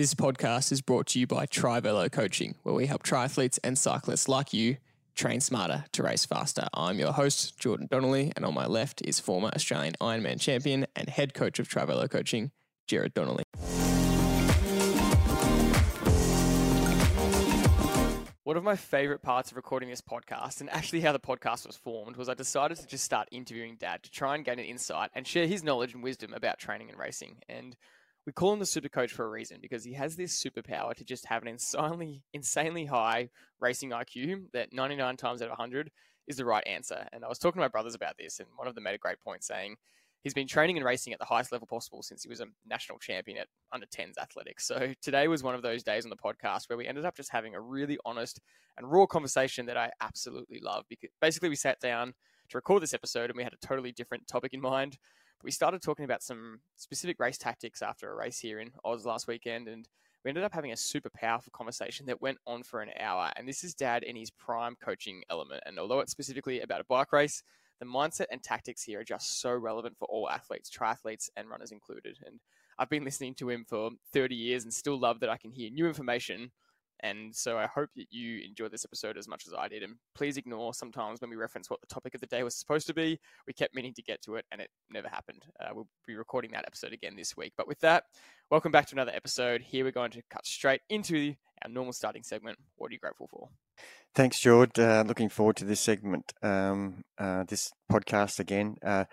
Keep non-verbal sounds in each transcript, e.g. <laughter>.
This podcast is brought to you by Trivelo Coaching, where we help triathletes and cyclists like you train smarter to race faster. I'm your host, Jordan Donnelly, and on my left is former Australian Ironman champion and head coach of Trivelo Coaching, Jared Donnelly. One of my favorite parts of recording this podcast, and actually how the podcast was formed, was I decided to just start interviewing Dad to try and gain an insight and share his knowledge and wisdom about training and racing. And we call him the super coach for a reason because he has this superpower to just have an insanely, insanely high racing IQ that 99 times out of 100 is the right answer. And I was talking to my brothers about this, and one of them made a great point saying, He's been training and racing at the highest level possible since he was a national champion at under 10s athletics. So today was one of those days on the podcast where we ended up just having a really honest and raw conversation that I absolutely love. Because basically, we sat down to record this episode and we had a totally different topic in mind. We started talking about some specific race tactics after a race here in Oz last weekend, and we ended up having a super powerful conversation that went on for an hour. And this is Dad in his prime coaching element. And although it's specifically about a bike race, the mindset and tactics here are just so relevant for all athletes, triathletes, and runners included. And I've been listening to him for 30 years and still love that I can hear new information. And so I hope that you enjoyed this episode as much as I did. And please ignore sometimes when we reference what the topic of the day was supposed to be. We kept meaning to get to it and it never happened. Uh, we'll be recording that episode again this week. But with that, welcome back to another episode. Here we're going to cut straight into our normal starting segment. What are you grateful for? Thanks, George. Uh, looking forward to this segment, um, uh, this podcast again. Uh,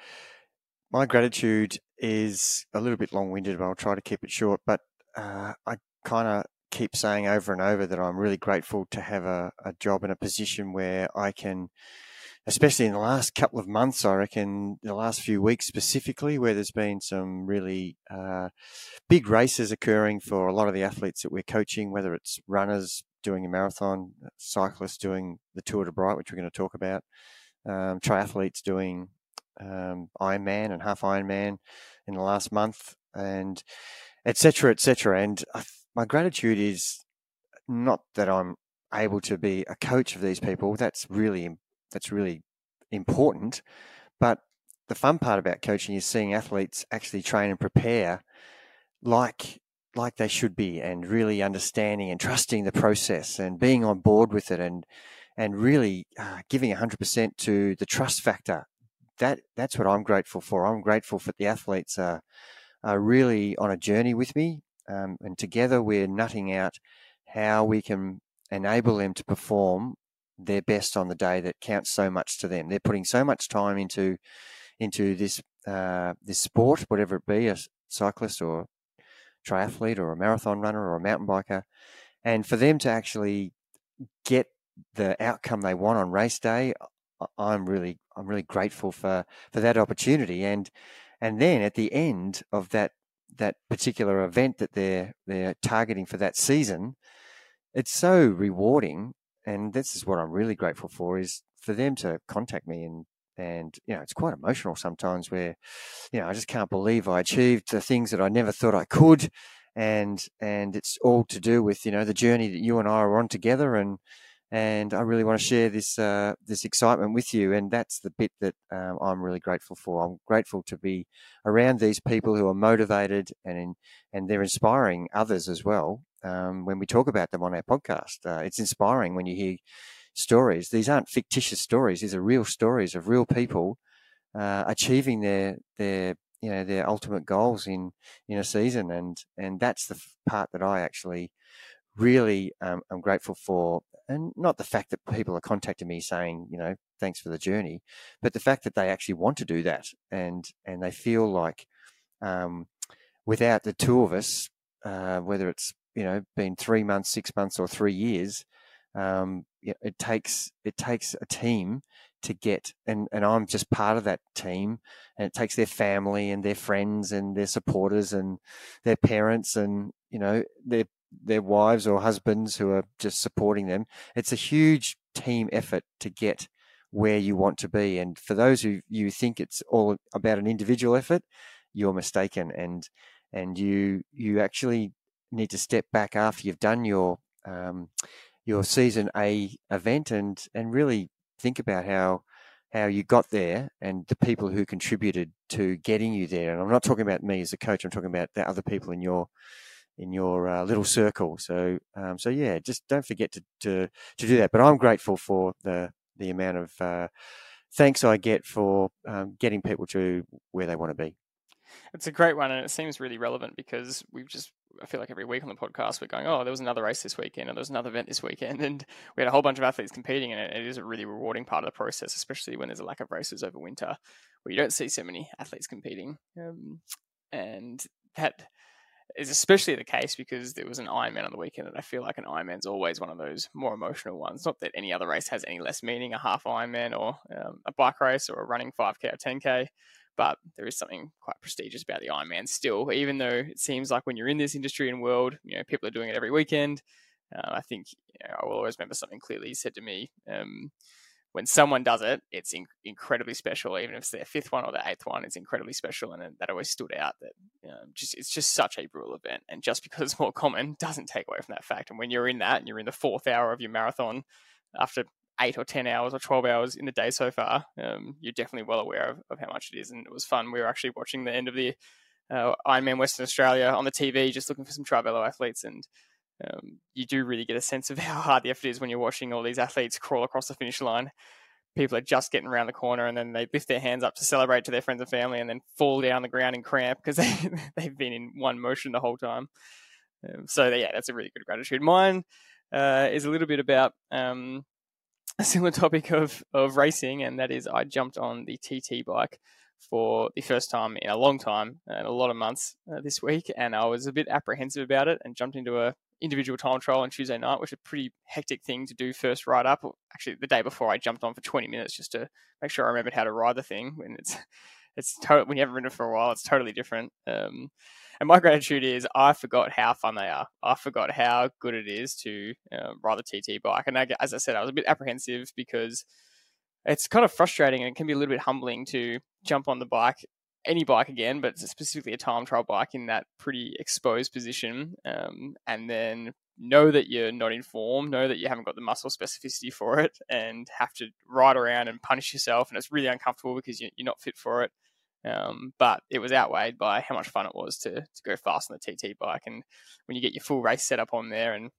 my gratitude is a little bit long winded, but I'll try to keep it short. But uh, I kind of keep saying over and over that I'm really grateful to have a, a, job in a position where I can, especially in the last couple of months, I reckon, the last few weeks specifically, where there's been some really uh, big races occurring for a lot of the athletes that we're coaching, whether it's runners, doing a marathon, cyclists doing the Tour de Bright, which we're going to talk about, um, triathletes doing um, Ironman and half Ironman in the last month, and etc. etc. And I, my gratitude is not that I'm able to be a coach of these people. That's really that's really important, but the fun part about coaching is seeing athletes actually train and prepare like like they should be and really understanding and trusting the process and being on board with it and and really uh, giving 100% to the trust factor that that's what I'm grateful for I'm grateful for the athletes are, are really on a journey with me um, and together we're nutting out how we can enable them to perform their best on the day that counts so much to them they're putting so much time into into this uh, this sport whatever it be a cyclist or triathlete or a marathon runner or a mountain biker, and for them to actually get the outcome they want on race day, I'm really I'm really grateful for for that opportunity. And and then at the end of that that particular event that they're they're targeting for that season, it's so rewarding. And this is what I'm really grateful for is for them to contact me and and you know it's quite emotional sometimes where you know I just can't believe I achieved the things that I never thought I could and and it's all to do with you know the journey that you and I are on together and and I really want to share this uh, this excitement with you and that's the bit that um, I'm really grateful for I'm grateful to be around these people who are motivated and in, and they're inspiring others as well um, when we talk about them on our podcast uh, it's inspiring when you hear stories. These aren't fictitious stories. These are real stories of real people uh, achieving their their you know their ultimate goals in in a season, and and that's the part that I actually really um, am grateful for, and not the fact that people are contacting me saying you know thanks for the journey, but the fact that they actually want to do that, and and they feel like um, without the two of us, uh, whether it's you know been three months, six months, or three years, um, it takes it takes a team to get and and I'm just part of that team and it takes their family and their friends and their supporters and their parents and you know their their wives or husbands who are just supporting them it's a huge team effort to get where you want to be and for those who you think it's all about an individual effort you're mistaken and and you you actually need to step back after you've done your um, your season A event and and really think about how how you got there and the people who contributed to getting you there. And I'm not talking about me as a coach. I'm talking about the other people in your in your uh, little circle. So um, so yeah, just don't forget to, to to do that. But I'm grateful for the the amount of uh, thanks I get for um, getting people to where they want to be. It's a great one, and it seems really relevant because we've just I feel like every week on the podcast we're going, oh, there was another race this weekend, or there was another event this weekend, <laughs> and we had a whole bunch of athletes competing, and it is a really rewarding part of the process, especially when there's a lack of races over winter, where you don't see so many athletes competing, um, and that is especially the case because there was an Ironman on the weekend, and I feel like an Ironman's always one of those more emotional ones. Not that any other race has any less meaning, a half Ironman or um, a bike race or a running 5k or 10k, but there is something quite prestigious about the Ironman still, even though it seems like when you're in this industry and world, you know, people are doing it every weekend. Uh, I think you know, I will always remember something clearly he said to me. Um, when someone does it, it's in- incredibly special. Even if it's their fifth one or their eighth one, it's incredibly special, and that always stood out. That you know, just it's just such a brutal event, and just because it's <laughs> more common doesn't take away from that fact. And when you're in that, and you're in the fourth hour of your marathon after eight or ten hours or twelve hours in the day so far, um, you're definitely well aware of, of how much it is, and it was fun. We were actually watching the end of the uh, Ironman Western Australia on the TV, just looking for some Trivelo athletes, and um, you do really get a sense of <laughs> how hard the effort is when you're watching all these athletes crawl across the finish line. People are just getting around the corner and then they lift their hands up to celebrate to their friends and family and then fall down the ground in cramp because <laughs> they, they've been in one motion the whole time. Um, so, yeah, that's a really good gratitude. Mine uh, is a little bit about um, a similar <laughs> topic of, of racing, and that is I jumped on the TT bike for the first time in a long time, in a lot of months uh, this week, and I was a bit apprehensive about it and jumped into a individual time trial on Tuesday night, which is a pretty hectic thing to do first ride up. Actually, the day before, I jumped on for 20 minutes just to make sure I remembered how to ride the thing. When it's <laughs> it's to- when you haven't ridden it for a while, it's totally different. Um, and my gratitude is I forgot how fun they are. I forgot how good it is to uh, ride the TT bike. And I, as I said, I was a bit apprehensive because it's kind of frustrating and it can be a little bit humbling to jump on the bike any bike again, but specifically a time trial bike in that pretty exposed position, um, and then know that you're not in form, know that you haven't got the muscle specificity for it, and have to ride around and punish yourself, and it's really uncomfortable because you're not fit for it. Um, but it was outweighed by how much fun it was to to go fast on the TT bike, and when you get your full race setup on there, and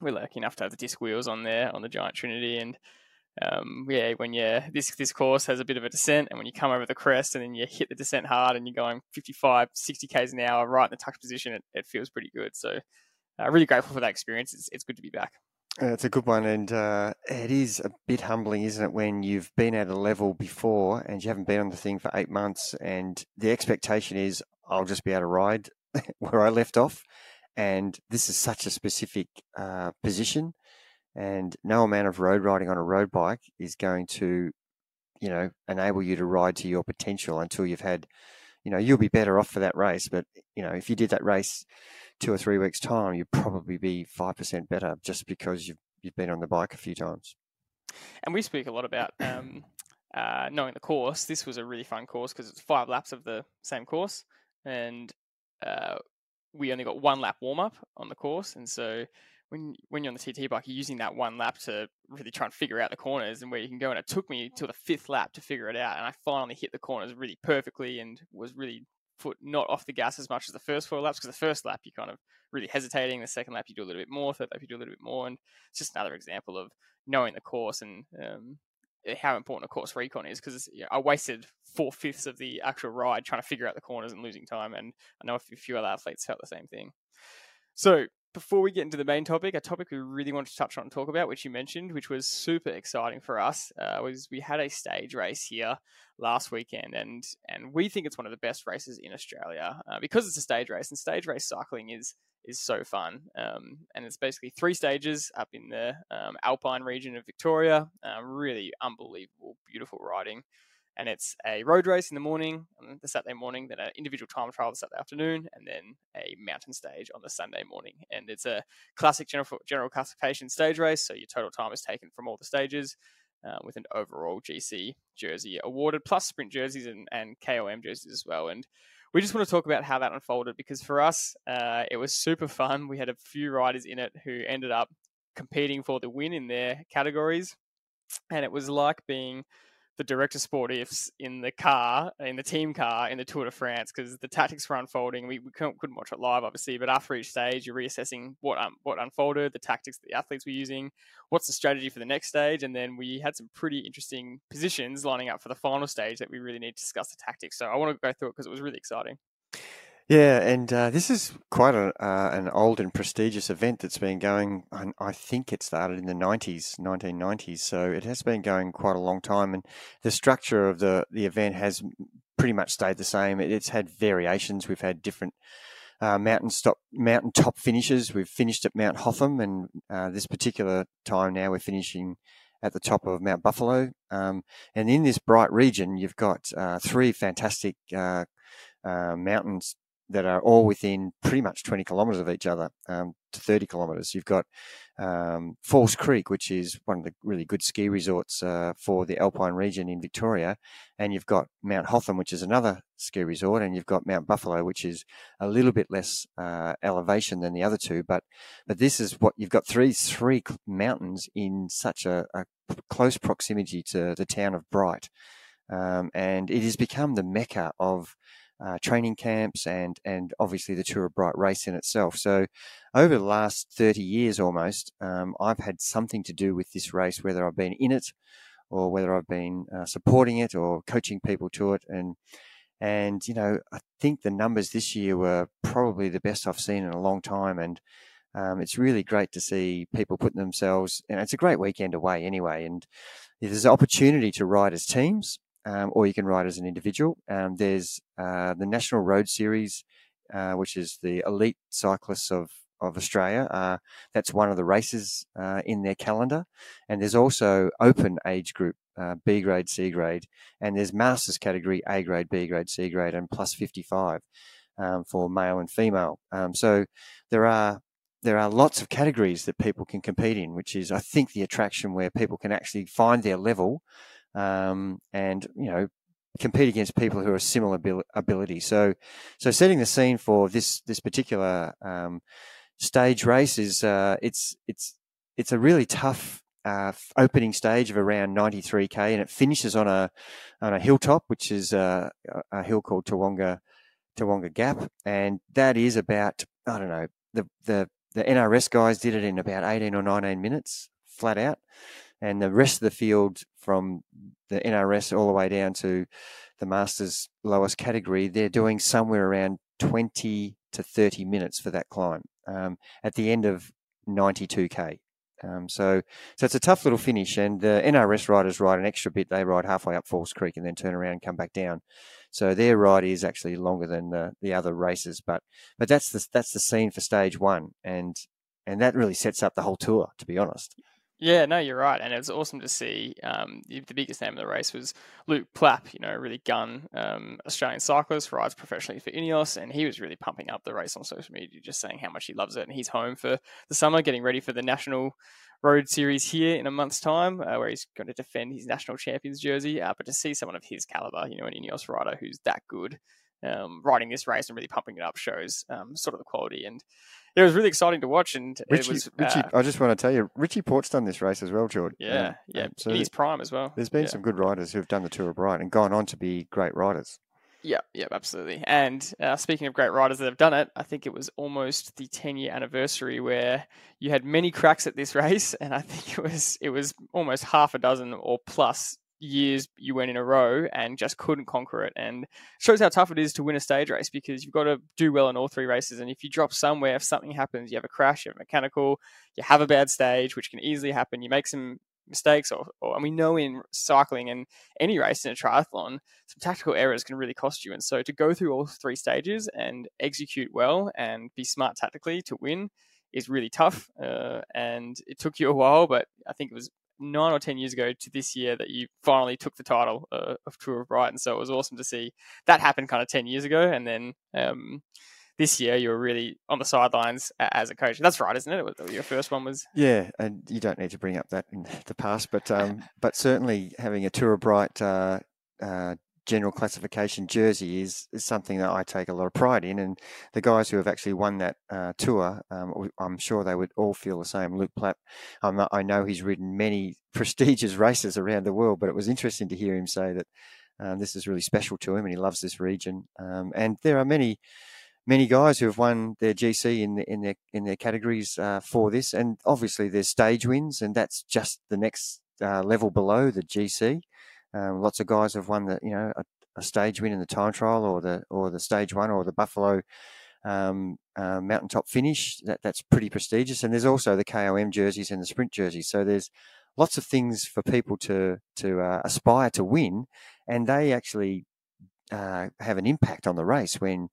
we're lucky enough to have the disc wheels on there on the Giant Trinity, and um, yeah, when you this this course has a bit of a descent, and when you come over the crest and then you hit the descent hard, and you're going 55, 60 k's an hour right in the tuck position, it, it feels pretty good. So, uh, really grateful for that experience. It's, it's good to be back. It's a good one, and uh, it is a bit humbling, isn't it, when you've been at a level before and you haven't been on the thing for eight months, and the expectation is I'll just be able to ride <laughs> where I left off, and this is such a specific uh, position and no amount of road riding on a road bike is going to, you know, enable you to ride to your potential until you've had, you know, you'll be better off for that race. But, you know, if you did that race two or three weeks' time, you'd probably be 5% better just because you've, you've been on the bike a few times. And we speak a lot about um, uh, knowing the course. This was a really fun course because it's five laps of the same course. And uh, we only got one lap warm up on the course. And so when when you're on the TT bike, you're using that one lap to really try and figure out the corners and where you can go. And it took me till the fifth lap to figure it out, and I finally hit the corners really perfectly and was really foot not off the gas as much as the first four laps because the first lap you kind of really hesitating. The second lap you do a little bit more. Third lap you do a little bit more, and it's just another example of knowing the course and um, how important a course recon is because you know, I wasted four fifths of the actual ride trying to figure out the corners and losing time, and I know a few other athletes felt the same thing. So before we get into the main topic, a topic we really wanted to touch on and talk about, which you mentioned, which was super exciting for us, uh, was we had a stage race here last weekend, and and we think it's one of the best races in Australia uh, because it's a stage race, and stage race cycling is is so fun. Um, and it's basically three stages up in the um, Alpine region of Victoria. Uh, really unbelievable, beautiful riding and it's a road race in the morning, on the Saturday morning, then an individual time trial the Saturday afternoon, and then a mountain stage on the Sunday morning. And it's a classic general general classification stage race, so your total time is taken from all the stages. Uh, with an overall GC jersey awarded, plus sprint jerseys and, and KOM jerseys as well. And we just want to talk about how that unfolded because for us, uh, it was super fun. We had a few riders in it who ended up competing for the win in their categories, and it was like being the director sportifs in the car, in the team car, in the Tour de France because the tactics were unfolding. We, we couldn't, couldn't, watch it live, obviously, but after each stage, you're reassessing what um, what unfolded, the tactics that the athletes were using, what's the strategy for the next stage, and then we had some pretty interesting positions lining up for the final stage that we really need to discuss the tactics. So I want to go through it because it was really exciting. Yeah, and uh, this is quite a, uh, an old and prestigious event that's been going. I think it started in the nineties, nineteen nineties. So it has been going quite a long time, and the structure of the the event has pretty much stayed the same. It's had variations. We've had different uh, mountain stop, mountain top finishes. We've finished at Mount Hotham, and uh, this particular time now we're finishing at the top of Mount Buffalo. Um, and in this bright region, you've got uh, three fantastic uh, uh, mountains that are all within pretty much 20 kilometres of each other um, to 30 kilometres. You've got um, Falls Creek, which is one of the really good ski resorts uh, for the Alpine region in Victoria, and you've got Mount Hotham, which is another ski resort, and you've got Mount Buffalo, which is a little bit less uh, elevation than the other two. But but this is what you've got three three mountains in such a, a close proximity to the town of Bright. Um, and it has become the mecca of uh, training camps and and obviously the Tour of Bright race in itself. So over the last 30 years almost, um, I've had something to do with this race, whether I've been in it or whether I've been uh, supporting it or coaching people to it. And and you know, I think the numbers this year were probably the best I've seen in a long time. And um, it's really great to see people putting themselves. And it's a great weekend away anyway. And there's an opportunity to ride as teams um, or you can ride as an individual. Um, there's uh, the National Road Series, uh, which is the elite cyclists of of Australia. Uh, that's one of the races uh, in their calendar, and there's also open age group. Uh, B grade, C grade, and there's masters category A grade, B grade, C grade, and plus 55 um, for male and female. Um, so there are there are lots of categories that people can compete in, which is I think the attraction where people can actually find their level um, and you know compete against people who are similar ability. So, so setting the scene for this this particular um, stage race is uh, it's it's it's a really tough uh, opening stage of around 93k, and it finishes on a on a hilltop, which is uh, a hill called Tawonga Tawonga Gap, and that is about I don't know the the the NRS guys did it in about 18 or 19 minutes flat out and the rest of the field from the NRS all the way down to the Masters lowest category, they're doing somewhere around 20 to 30 minutes for that climb um, at the end of 92k. Um, so, so it's a tough little finish, and the NRS riders ride an extra bit. They ride halfway up Falls Creek and then turn around and come back down. So their ride is actually longer than the, the other races, but but that's the that's the scene for stage one, and and that really sets up the whole tour. To be honest. Yeah, no, you're right, and it was awesome to see. Um, the, biggest name of the race was Luke Plapp. You know, really gun um, Australian cyclist, rides professionally for Ineos, and he was really pumping up the race on social media, just saying how much he loves it. And he's home for the summer, getting ready for the national road series here in a month's time, uh, where he's going to defend his national champions jersey. Uh, but to see someone of his caliber, you know, an Ineos rider who's that good, um, riding this race and really pumping it up shows um, sort of the quality and it was really exciting to watch. And Richie, was, Richie, uh, I just want to tell you, Richie Porte's done this race as well, George. Yeah, um, yeah, so his prime as well. There's been yeah. some good riders who've done the Tour of Bright and gone on to be great riders. Yeah, yeah, absolutely. And uh, speaking of great riders that have done it, I think it was almost the 10 year anniversary where you had many cracks at this <laughs> race, and I think it was it was almost half a dozen or plus years you went in a row and just couldn't conquer it. And shows how tough it is to win a stage race because you've got to do well in all three races. And if you drop somewhere, if something happens, you have a crash, you have a mechanical, you have a bad stage, which can easily happen. You make some mistakes, or, or and we know in cycling and any race in a triathlon, some tactical errors can really cost you. And so to go through all three stages and execute well and be smart tactically to win is really tough. Uh, and it took you a while, but I think it was nine or ten years ago to this year that you finally took the title uh, of Tour of Brighton. So it was awesome to see that happen kind of ten years ago, and then um, this year you were really on the sidelines as a coach. That's right, isn't it? Your first one was. Yeah, and you don't need to bring up that in <laughs> the past, but um, but certainly having a Tour of Bright uh, uh, general classification jersey is, is something that I take a lot of pride in. And the guys who have actually won that uh, tour, um, I'm sure they would all feel the same. Luke Plapp, not, I know he's ridden many <laughs> prestigious races around the world, but it was interesting to hear him say that um, this is really special to him and he loves this region. Um, and there are many many guys who have won their GC in the, in their in their categories uh, for this, and obviously there's stage wins, and that's just the next uh, level below the GC. Um, lots of guys have won the you know a, a, stage win in the time trial or the or the stage one or the Buffalo um, uh, mountaintop finish. That that's pretty prestigious, and there's also the KOM jerseys and the sprint jerseys. So there's lots of things for people to to uh, aspire to win, and they actually uh, have an impact on the race when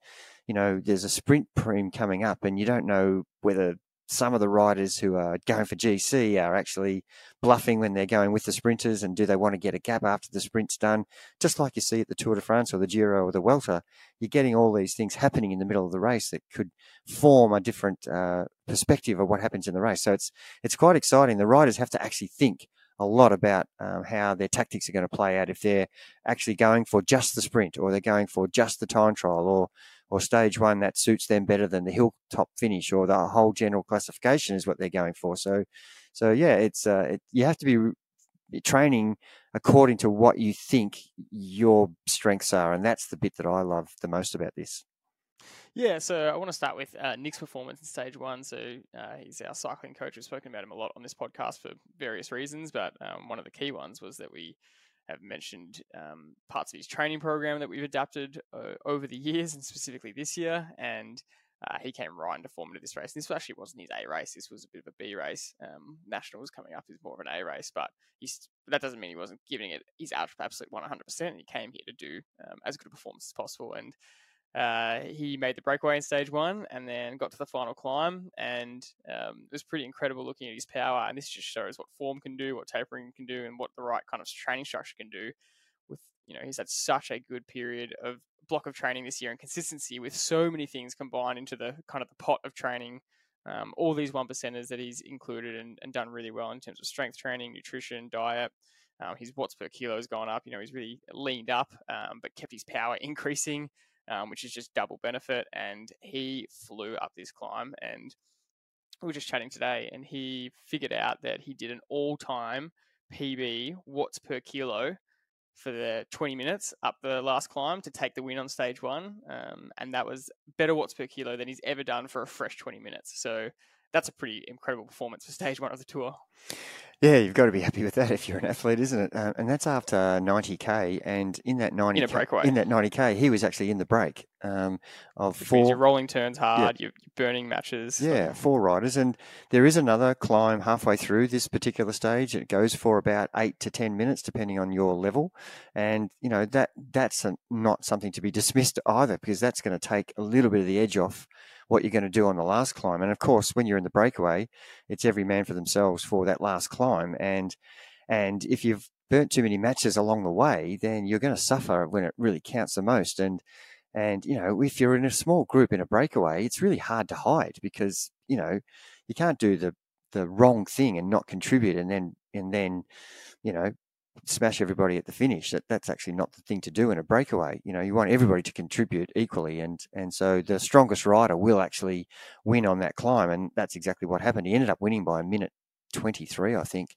you know, there's a sprint preem coming up, and you don't know whether some of the riders who are going for GC are actually bluffing when they're going with the sprinters, and do they want to get a gap after the sprint's done? Just like you see at the Tour de France or the Giro or the Vuelta, you're getting all these things happening in the middle of the race that could form a different uh, perspective of what happens in the race. So it's it's quite exciting. The riders have to actually think a lot about um, how their tactics are going to play out if they're actually going for just the sprint or they're going for just the time trial or or stage one that suits them better than the hilltop finish or the whole general classification is what they're going for. So, so yeah, it's uh, it, you have to be training according to what you think your strengths are, and that's the bit that I love the most about this. Yeah, so I want to start with uh, Nick's performance in stage one. So uh, he's our cycling coach. We've spoken about him a lot on this podcast for various reasons, but um, one of the key ones was that we have mentioned um, parts of his training program that we've adapted uh, over the years and specifically this year. And uh, he came right into form into this race. This actually wasn't his A race. This was a bit of a B race. Um, Nationals coming up is more of an A race, but that doesn't mean he wasn't giving it his absolute 100%. He came here to do um, as good a performance as possible. And uh, he made the breakaway in stage one and then got to the final climb and um, it was pretty incredible looking at his power. And this just shows what form can do what tapering can do and what the right kind of training structure can do with you know he's had such a good period of block of training this year and consistency with so many things combined into the kind of the pot of training um, all these one percenters that he's included and, and, done really well in terms of strength training nutrition diet. Um, his watts per kilo has gone up. You know he's really leaned up um, but kept his power <laughs> increasing um, which is just double benefit. And he flew up this climb, and we were just chatting today, and he figured out that he did an all-time PB watts per kilo for the 20 minutes up the last climb to take the win on stage one. Um, and that was better watts per kilo than he's ever done for a fresh 20 minutes. So that's a pretty incredible performance for stage one of the tour. Yeah, you've got to be happy with that if you're an athlete, isn't it? Uh, and that's after 90k, and in that 90 in, in that 90k, he was actually in the break um, of Which four. You're rolling turns hard, yeah. you're burning matches. Yeah, four riders, and there is another climb halfway through this particular stage. It goes for about eight to ten minutes, depending on your level, and you know that that's a, not something to be dismissed either, because that's going to take a little bit of the edge off what you're going to do on the last climb. And of course, when you're in the breakaway, it's every man for themselves for that last climb. And and if you've burnt too many matches along the way, then you're going to suffer when it really counts the most. And and you know, if you're in a small group in a breakaway, it's really hard to hide because you know you can't do the the wrong thing and not contribute, and then and then you know smash everybody at the finish. That that's actually not the thing to do in a breakaway. You know, you want everybody to contribute equally, and and so the strongest rider will actually win on that climb, and that's exactly what happened. He ended up winning by a minute twenty three, I think,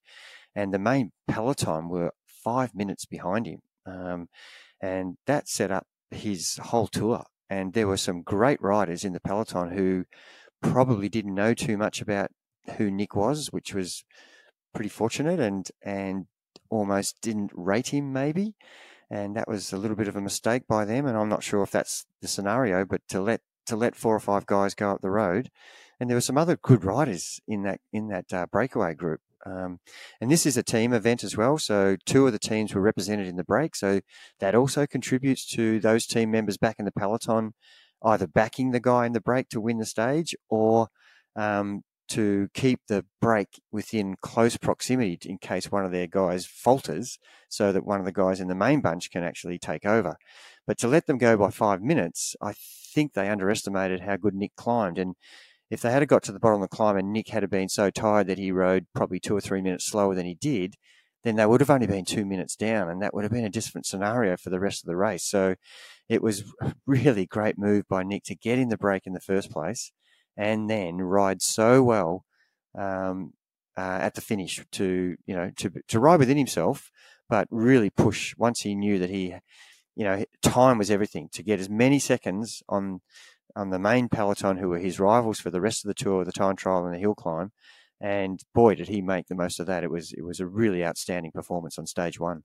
and the main peloton were five minutes behind him, um, and that set up his whole tour. And there were some great riders in the peloton who probably didn't know too much about who Nick was, which was pretty fortunate and and almost didn't rate him, maybe. And that was a little bit of a mistake by them. And I'm not sure if that's the scenario, but to let to let four or five guys go up the road, and there were some other good riders in that in that uh, breakaway group. Um, and this is a team event as well. So two of the teams were represented in the break. So that also contributes to those team members back in the peloton, either backing the guy in the break to win the stage or um, to keep the break within close proximity in case one of their guys falters so that one of the guys in the main bunch can actually take over. But to let them go by five minutes, I think they underestimated how good Nick climbed. And if they had got to the bottom of the climb and Nick had been so tired that he rode probably two or three minutes slower than he did, then they would have only been two minutes down, and that would have been a different scenario for the rest of the race. So it was <laughs> really great move by Nick to get in the break in the first place, and then ride so well um, uh, at the finish to you know to to ride within himself, but really push once he knew that he, you know, time was everything to get as many seconds on on the main peloton who were his rivals for the rest of the tour, the time trial and the hill climb. And boy, did he make the most of that! It was it was a really outstanding performance on stage one.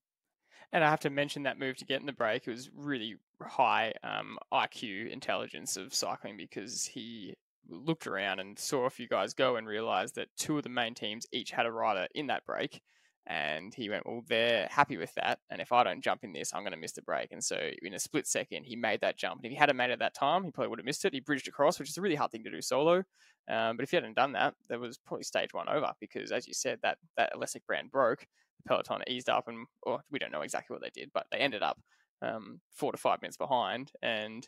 And I have to mention that move to get in the break. It was really high um, IQ intelligence of cycling because he looked around and saw a few guys go and realized that two of the main teams each had a rider in that break. And he went, Well, they're happy with that. And if I don't jump in this, I'm going to miss the break. And so, in a split second, he made that jump. And if he hadn't made it that time, he probably would have missed it. He bridged across, which is a really hard thing to do solo. Um, but if he hadn't done that, there was probably stage one over because, as you said, that, that Alesic brand broke. The peloton eased up, and we don't know exactly what they did, but they ended up um, four to five minutes behind. And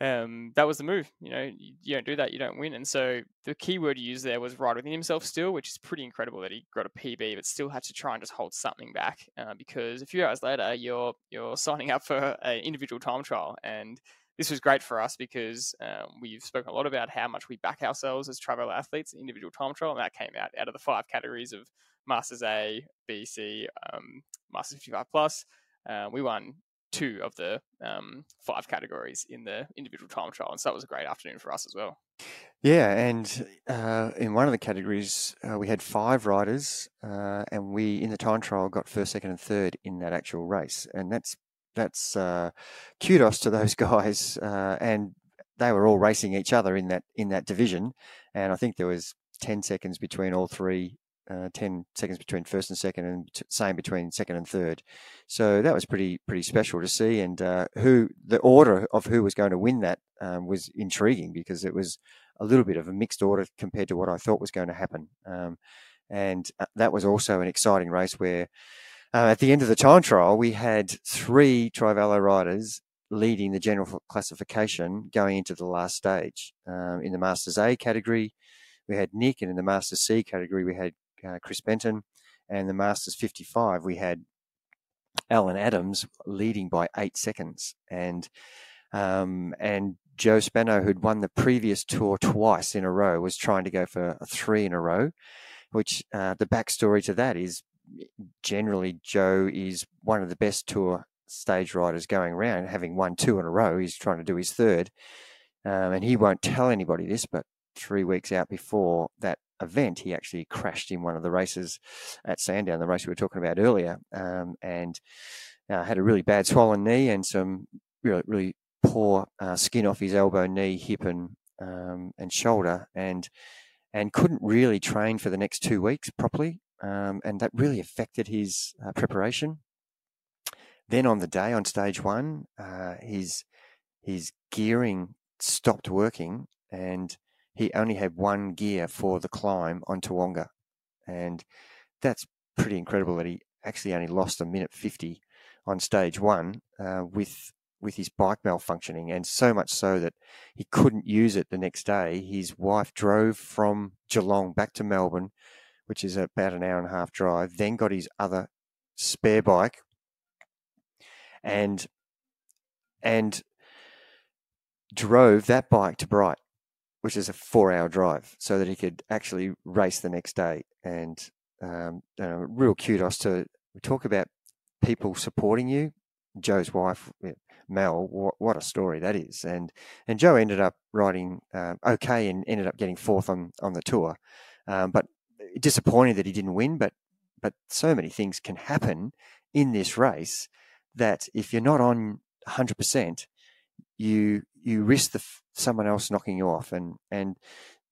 um, that was the move. You know, you, you, don't do that, you don't win. And so the key word you used there was right within himself still, which is pretty incredible that he got a PB, but still had to try and just hold something back uh, because a few hours later you're you're signing up for an individual time trial, and this was great for us because um, we've spoken a lot about how much we back ourselves as Trivelo athletes in individual time trial, and that came out out of the five categories of Masters A, B, C, um, Masters 55 Plus. Uh, we won two of the um, five categories in the individual time trial. And so that was a great afternoon for us as well. Yeah, and uh, in one of the categories, uh, we had five riders, uh, and we in the time trial got first, second, and third in that actual race, and that's that's uh, kudos to those <laughs> guys, uh, and they were all racing each other in that in that division, and I think there was ten seconds between all three uh, 10 seconds between first and second, and t- same between second and third. So that was pretty pretty special to see. And uh, who the order of who was going to win that um, was intriguing because it was a little bit of a mixed order compared to what I thought was going to happen. Um, and uh, that was also an exciting race where. Uh, at the end of the time trial, we had three Trivelo riders leading the general classification going into the last stage. Um, in the Masters A category, we had Nick, and in the Masters C category, we had uh, Chris Benton, and the Masters 55, we had Alan Adams leading by eight seconds, and um, and Joe Spano, who'd won the previous tour twice in a row, was trying to go for a three in a row. Which uh, the backstory to that is generally Joe is one of the best tour stage riders going around, having won two in a row. He's trying to do his third, um, and he won't tell anybody this, but three weeks out before that event, he actually crashed in one of the races at Sandown, the race we were talking about earlier, um, and uh, had a really bad swollen knee and some really, really poor uh, skin off his elbow, knee, hip, and um, and shoulder, and and couldn't really train for the next two weeks properly, um, and that really affected his uh, preparation. Then on the day on stage one, uh, his his gearing stopped working, and he only had one gear for the climb on Tawonga. And that's pretty incredible that he actually only lost a minute 50 on stage one uh, with with his bike malfunctioning, and so much so that he couldn't use it the next day. His wife drove from Geelong back to Melbourne, which is about an hour and a half drive, then got his other spare bike and and drove that bike to Bright which is a four hour drive, so that he could actually race the next day. And um, real kudos to talk about people supporting you. Joe's wife, Mel, what, what a story that is. And and Joe ended up riding uh, okay and ended up getting fourth on on the tour, um, but disappointed that he didn't win. But but so many things can happen in this race that if you're not on 100 percent, you you risk the someone else knocking you off, and and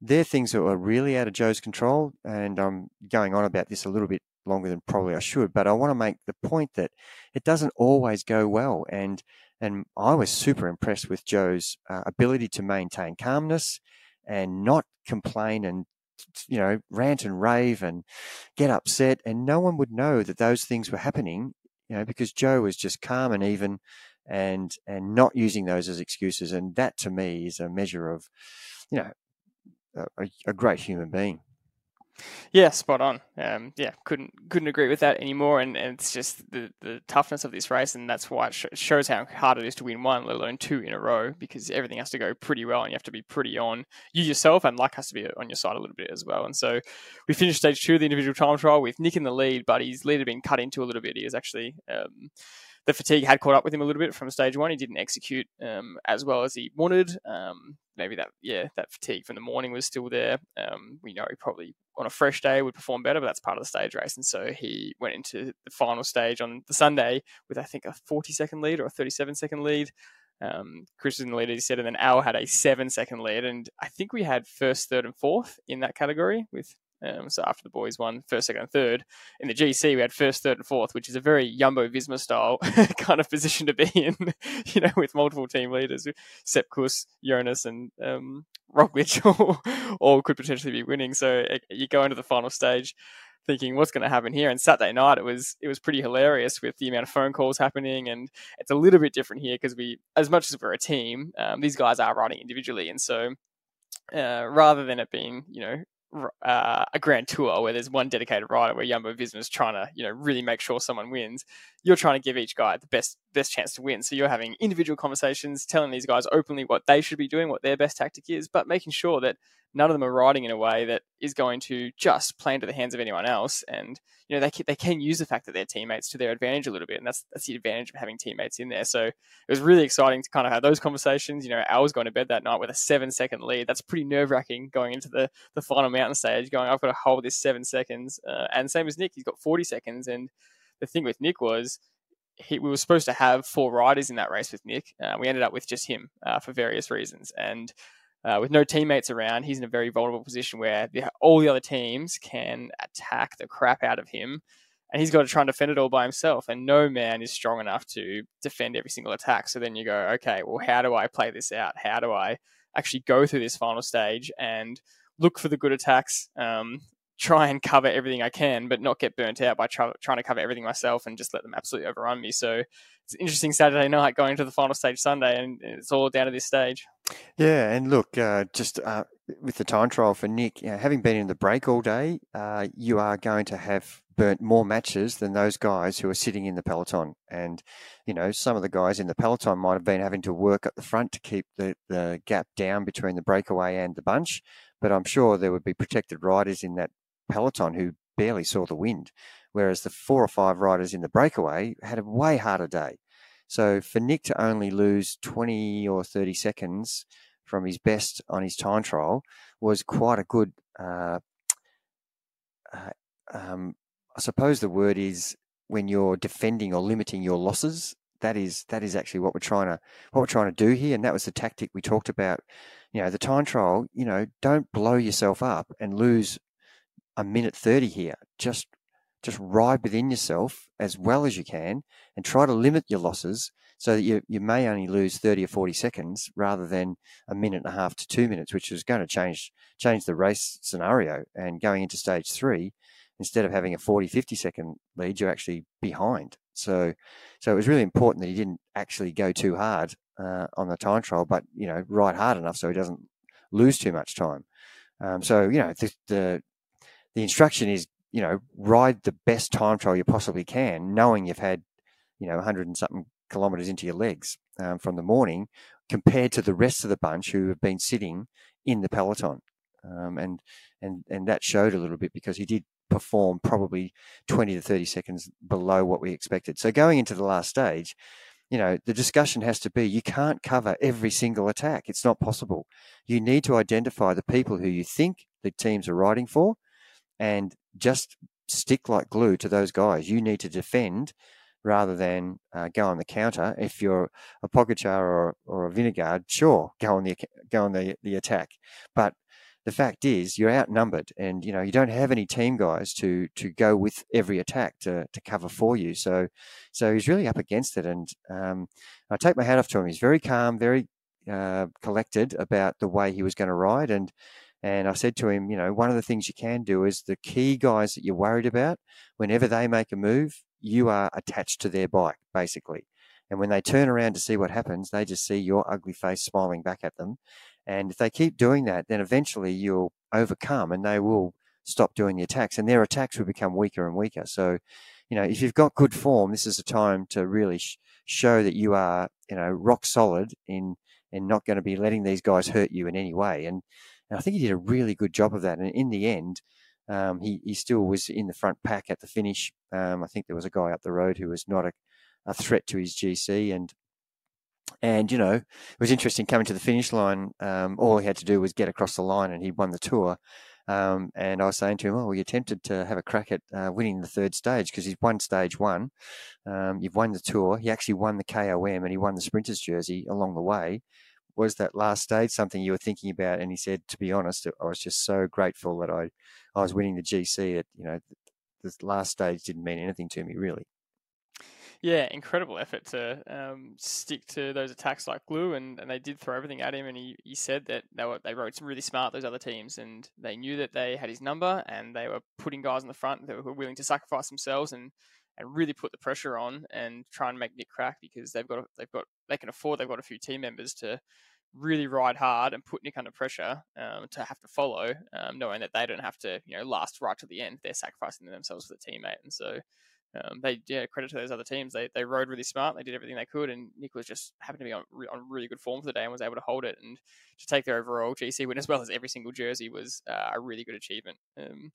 they're things that are really out of Joe's control. And I'm going on about this a little bit longer than probably I should, but I want to make the point that it doesn't always go well. And and I was super impressed with Joe's uh, ability to maintain calmness and not complain and you know rant and rave and get upset and no one would know that those things were happening you know because Joe was just calm and even and and not using those as excuses. And that to me is a measure of, you know, a, a great human being. Yeah, spot on. Um, yeah, couldn't couldn't agree with that anymore. And, and it's just the, the toughness of this race, and that's why it sh- shows how hard it is to win one, let alone two in a row, because everything has to go pretty well, and you have to be pretty on you yourself, and luck has to be on your side a little bit as well. And so we finished stage two of the individual time trial with Nick in the lead, but his lead had been cut into a little bit. He was actually um, the fatigue had caught up with him a little bit from stage one. He didn't execute um, as well as he wanted. Um, maybe that yeah that fatigue from the morning was still there. Um, we know he probably on a fresh day would perform better, but that's part of the stage race. And so he went into the final stage on the Sunday with I think a 40 second lead or a 37 second lead. Um, Chris was in the lead, he said, and then Al had a seven second lead. And I think we had first, third, and fourth in that category with um, so after the boys won first, second, and third in the GC, we had first, third, and fourth, which is a very Jumbo Visma style <laughs> kind of position to be in. <laughs> you know, with multiple team leaders, Sepp Kuss, Jonas, and um, Roglic, all, <laughs> all could potentially be winning. So eh, you go into the final stage thinking what's going to happen here. And Saturday night, it was it was pretty hilarious with the amount of phone calls happening, and it's a little bit different here because we, as much as we're a team, um, these guys are riding individually, and so uh, rather than it being you know uh, a grand tour where there's one dedicated rider where Jumbo Visma is trying to, you know, really make sure someone wins. You're trying to give each guy the best best chance to win. So you're having individual conversations, telling these guys openly what they should be doing, what their best tactic is, but making sure that none of them are riding in a way that is going to just play into the hands of anyone else. And you know they can, they can use the fact that they're teammates to their advantage a little bit, and that's that's the advantage of having teammates in there. So it was really exciting to kind of have those conversations. You know, I was going to bed that night with a seven second lead. That's pretty nerve wracking going into the the final mountain stage. Going, I've got to hold this seven seconds, uh, and same as Nick, he's got forty seconds. And the thing with Nick was he, we were supposed to have four riders in that race with Nick. Uh, we ended up with just him uh, for various reasons, and uh, with no teammates around, he's in a very vulnerable position where the, all the other teams can attack the crap out of him, and he's got to try and defend it all by himself. And no man is strong enough to defend every single attack. So then you go, okay, well, how do I play this out? How do I actually go through this final stage and look for the good attacks? Um, try and cover everything I can, but not get burnt out by try, trying to cover everything myself and just let them absolutely overrun me. So it's interesting Saturday night going to the final stage Sunday, and it's all down to this stage. Yeah, and look, uh, just uh, with the time trial for Nick, you know, having been in the break all day, uh, you are going to have burnt more matches than those guys who are sitting in the peloton. And you know, some of the guys in the peloton might have been having to work at the front to keep the, the gap down between the breakaway and the bunch. But I'm sure there would be protected riders in that peloton who barely saw the wind, whereas the four or five riders in the breakaway had a way harder day. So for Nick to only lose 20 or 30 seconds from his best on his time trial was quite a good. Uh, uh, um, I suppose the word is when you're defending or limiting your losses. That is that is actually what we're trying to what we're trying to do here, and that was the tactic we talked about. You know, the time trial. You know, don't blow yourself up and lose a minute 30 here. Just just ride within yourself as well as you can and try to limit your losses so that you, you may only lose 30 or 40 seconds rather than a minute and a half to two minutes, which is going to change change the race scenario. And going into stage three, instead of having a 40, 50 second lead, you're actually behind. So, so it was really important that he didn't actually go too hard uh, on the time trial, but you know, ride hard enough so he doesn't lose too much time. Um, so you know, the, the the instruction is, you know, ride the best time trial you possibly can, knowing you've had, you know, 100 and something kilometers into your legs um, from the morning compared to the rest of the bunch who have been sitting in the peloton. Um, and, and, and that showed a little bit because he did perform probably 20 to 30 seconds below what we expected. So going into the last stage, you know, the discussion has to be you can't cover every single attack. It's not possible. You need to identify the people who you think the teams are riding for and just stick like glue to those guys. You need to defend rather than uh, go on the counter. If you're a Pogacar or, or a Vingegaard, sure, go on the go on the, the attack. But the fact is, you're outnumbered, and you know you don't have any team guys to to go with every attack to to cover for you. So, so he's really up against it, and um, I take my hat off to him. He's very calm, very uh, collected about the way he was going to ride, and and I said to him, you know, one of the things you can do is the key guys that you're worried about, whenever they make a move, you are attached to their bike, basically. And when they turn around to see what happens, they just see your ugly face smiling back at them. And if they keep doing that, then eventually you'll overcome and they will stop doing the attacks, and their attacks will become weaker and weaker. So, you know, if you've got good form, this is a time to really sh- show that you are, you know, rock solid in and not going to be letting these guys hurt you in any way. And, and I think he did a really good job of that. And in the end, um, he, he still was in the front pack at the finish. Um, I think there was a guy up the road who was not a, a threat to his GC. And, and, you know, it was interesting coming to the finish line. Um, all he had to do was get across the line and he won the tour. Um, and I was saying to him, "Oh, well, you're tempted to have a crack at uh, winning the third stage because he's won stage one. Um, you've won the tour. He actually won the KOM and he won the sprinters jersey along the way was that last stage something you were thinking about? And he said, to be honest, I was just so grateful that I, I was winning the GC that, you know, the last stage didn't mean anything to me really. Yeah, incredible effort to um, stick to those attacks like glue, and, and they did throw everything at him. And he, he said that they were they rode some really smart those other teams, and they knew that they had his number, and they were putting guys in the front that were willing to sacrifice themselves and and really put the pressure on and try and make Nick crack because they've got they've got they can afford they've got a few team members to really ride hard and put Nick under pressure um, to have to follow, um, knowing that they don't have to you know last right to the end. They're sacrificing themselves for the teammate, and so. Um, they yeah credit to those other teams. They they rode really smart. They did everything they could, and Nick was just happened to be on on really good form for the day and was able to hold it and to take their overall GC win as well as every single jersey was uh, a really good achievement. Um,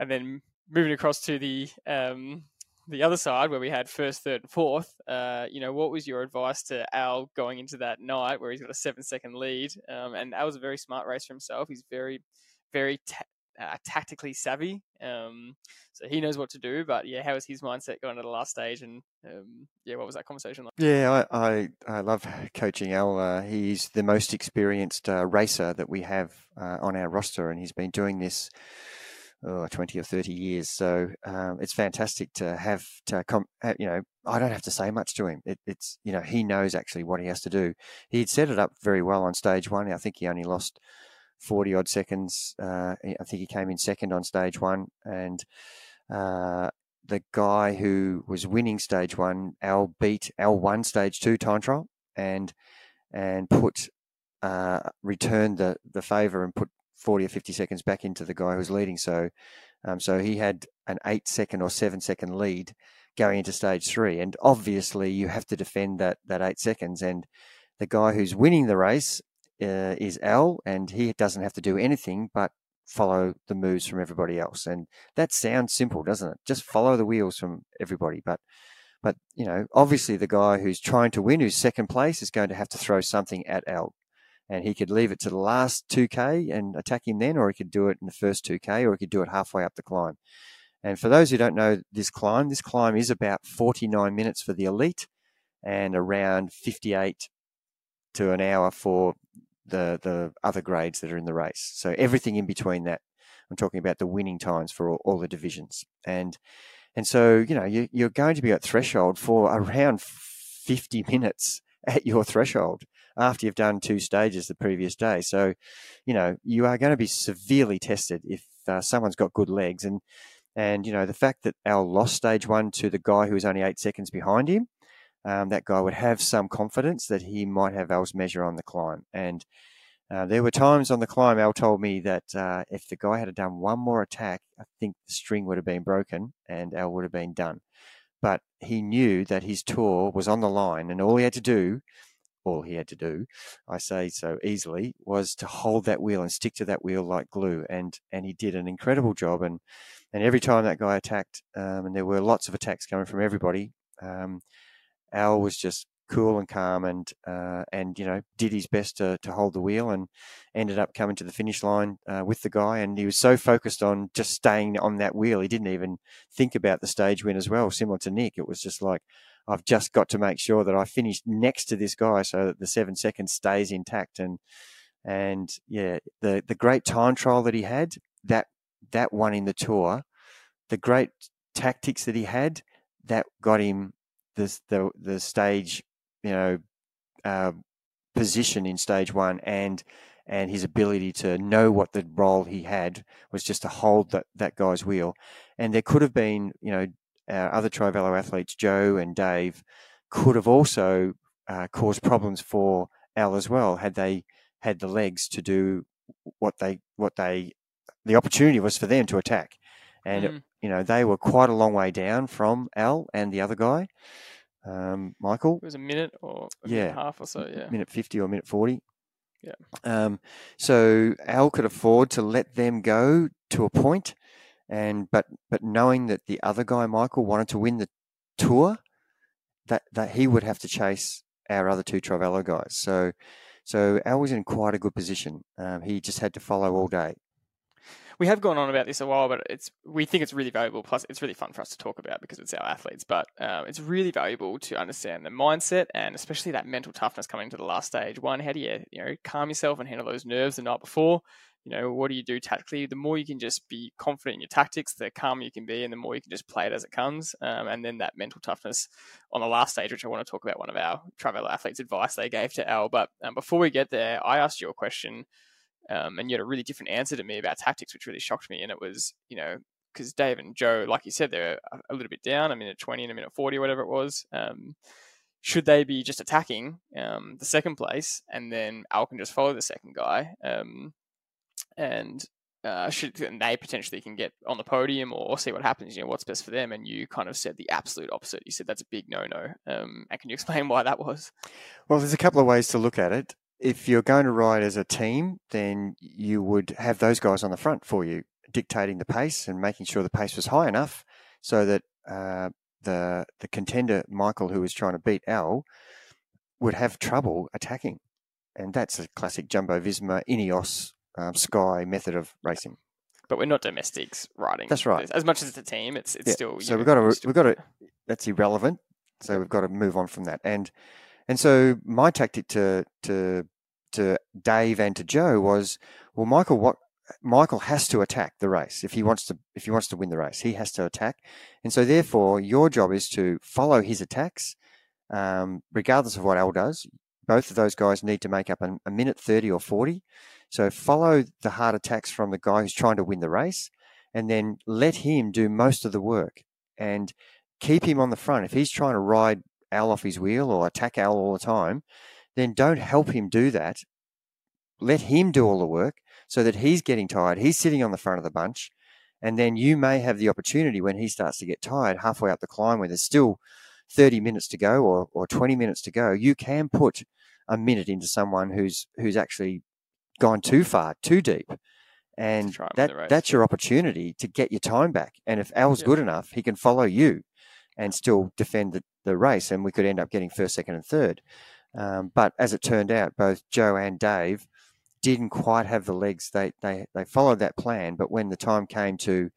and then moving across to the um, the other side where we had first, third, and fourth, uh, you know, what was your advice to Al going into that night where he's got a seven second lead? Um, and Al was a very smart for himself. He's very, very ta- uh, tactically savvy. Um, so he knows what to do. But yeah, how was his mindset going to the last stage? And um, yeah, what was that conversation like? Yeah, I, I, I love coaching Al. Uh, he's the most experienced uh, racer that we have uh, on our roster, and he's been doing this oh, 20 or 30 years. So um, it's fantastic to have to come, you know, I don't have to say much to him. It, it's, you know, he knows actually what he has to do. He'd set it up very well on stage one. I think he only lost 40 odd seconds. Uh, I think he came in second on stage one. And uh, the guy who was winning stage one, Al beat Al one stage two time trial and, and put, uh, returned the, the favor and put 40 or 50 seconds back into the guy who was leading. So, um, so he had an eight second or seven second lead going into stage three. And obviously, you have to defend that, that eight seconds. And the guy who's winning the race uh, is Al, and he doesn't have to do anything but follow the moves from everybody else. And that sounds simple, doesn't it? Just follow the wheels from everybody. But but you know, obviously, the guy who's trying to win, who's second place, is going to have to throw something at Al and he could leave it to the last 2k and attack him then, or he could do it in the first 2k, or he could do it halfway up the climb. And for those who don't know this climb, this climb is about 49 minutes for the elite and around 58 to an hour for the the other grades that are in the race. So everything in between that, I'm talking about the winning times for all, all the divisions. And and so you know you, you're going to be at threshold for around 50 minutes at your threshold after you've done two stages the previous day. So, you know, you are going to be severely tested if uh, someone's got good legs. And, and, you know, the fact that Al lost stage one to the guy who was only eight seconds behind him, um, that guy would have some confidence that he might have Al's measure on the climb. And uh, there were times on the climb, Al told me that uh, if the guy had done one more attack, I think the string would have been broken and Al would have been done. But he knew that his tour was on the line, and all he had to do all he had to do, I say so easily, was to hold that wheel and stick to that wheel like glue. And and he did an incredible job. And and every time that guy attacked, um, and there were lots of attacks coming from everybody, um, Al was just cool and calm and uh, and you know did his best to, to hold the wheel and ended up coming to the finish line uh, with the guy and he was so focused on just staying on that wheel he didn't even think about the stage win as well similar to Nick it was just like I've just got to make sure that I finish next to this guy so that the seven seconds stays intact. And and yeah, the the great time trial that he had that that one in the tour, the great tactics that he had that got him the the the stage, you know, uh, position in stage one and and his ability to know what the role he had was just to hold that, that guy's wheel. And there could have been, you know, our other Trivelo athletes, Joe and Dave, could have also uh, caused problems for Al as well had they had the legs to do what they what they the opportunity was for them to attack, and Mm. you know they were quite a long way down from Al and the other guy, um, Michael. It was a minute or a minute and Yeah. a half or so. Yeah. minute 50 or minute 40. Yeah. Um, so Al could afford to let them go to a point, and but but knowing that the other guy, Michael, wanted to win the tour, that that he would have to chase our other two Trivelo guys. So so Al was in quite a good position. Um, he just had to follow all day. We have gone on about this a while, but it's we think it's really valuable. Plus, it's really fun for us to talk about because it's our athletes. But um, it's really valuable to understand the mindset and especially that mental toughness coming to the last stage. One, how do you you know calm yourself and handle those nerves the night before? You know, what do you do tactically? The more you can just be confident in your tactics, the calmer you can be, and the more you can just play it as it comes. Um, and then that mental toughness on the last stage, which I want to talk about, one of our Trivelo athletes' advice they gave to Al. But um, before we get there, I asked you a question um, and you had a really different answer to me about tactics, which really shocked me. And it was, you know, because Dave and Joe, like you said, they're a, little bit down, a minute 20 and a minute 40, whatever it was. Um, should they be just attacking um, the second place and then Al can just follow the second guy? Um, and uh, should and they potentially can get on the podium or see what happens, you know, what's best for them. And you kind of said the absolute opposite. You said that's a big no no. Um, and can you <laughs> explain why that was? Well, there's a couple of ways to look at it. If you're going to ride as a team, then you would have those guys on the front for you, dictating the pace and making sure the pace was high enough so that uh, the the contender Michael, who was trying to beat Al, would have trouble attacking, and that's a classic Jumbo Visma Ineos um, Sky method of racing. But we're not domestics riding. That's right. As much as it's a team, it's it's Yeah, still. so know, we've got to you re- still- we've got to <laughs> that's irrelevant. So we've got to move on from that. And and so my tactic to to to Dave and to Joe was, well, Michael, what Michael has to attack the race if he wants to if he wants to win the race, he has to attack. And so therefore, your job is to follow his attacks, um, regardless of what Al does. Both of those guys need to make up a, a minute thirty or forty. So follow the hard attacks from the guy who's trying to win the race, and then let him do most of the work and keep him on the front. If he's trying to ride Al off his wheel or attack Al all the time, then don't help him do that. Let him do all the work so that he's getting tired. He's sitting on the front of the bunch. And then you may have the opportunity when he starts to get tired halfway up the climb, where there's still 30 minutes to go or, or 20 minutes to go, you can put a minute into someone who's who's actually gone too far, too deep. And try and win that, that's your opportunity to get your time back. And if Al's Yeah. good enough, he can follow you and still defend the, the race. And we could end up getting first, second, and third. Um, but as it turned out, both Joe and Dave didn't quite have the legs. They they they followed that plan, but when the time came to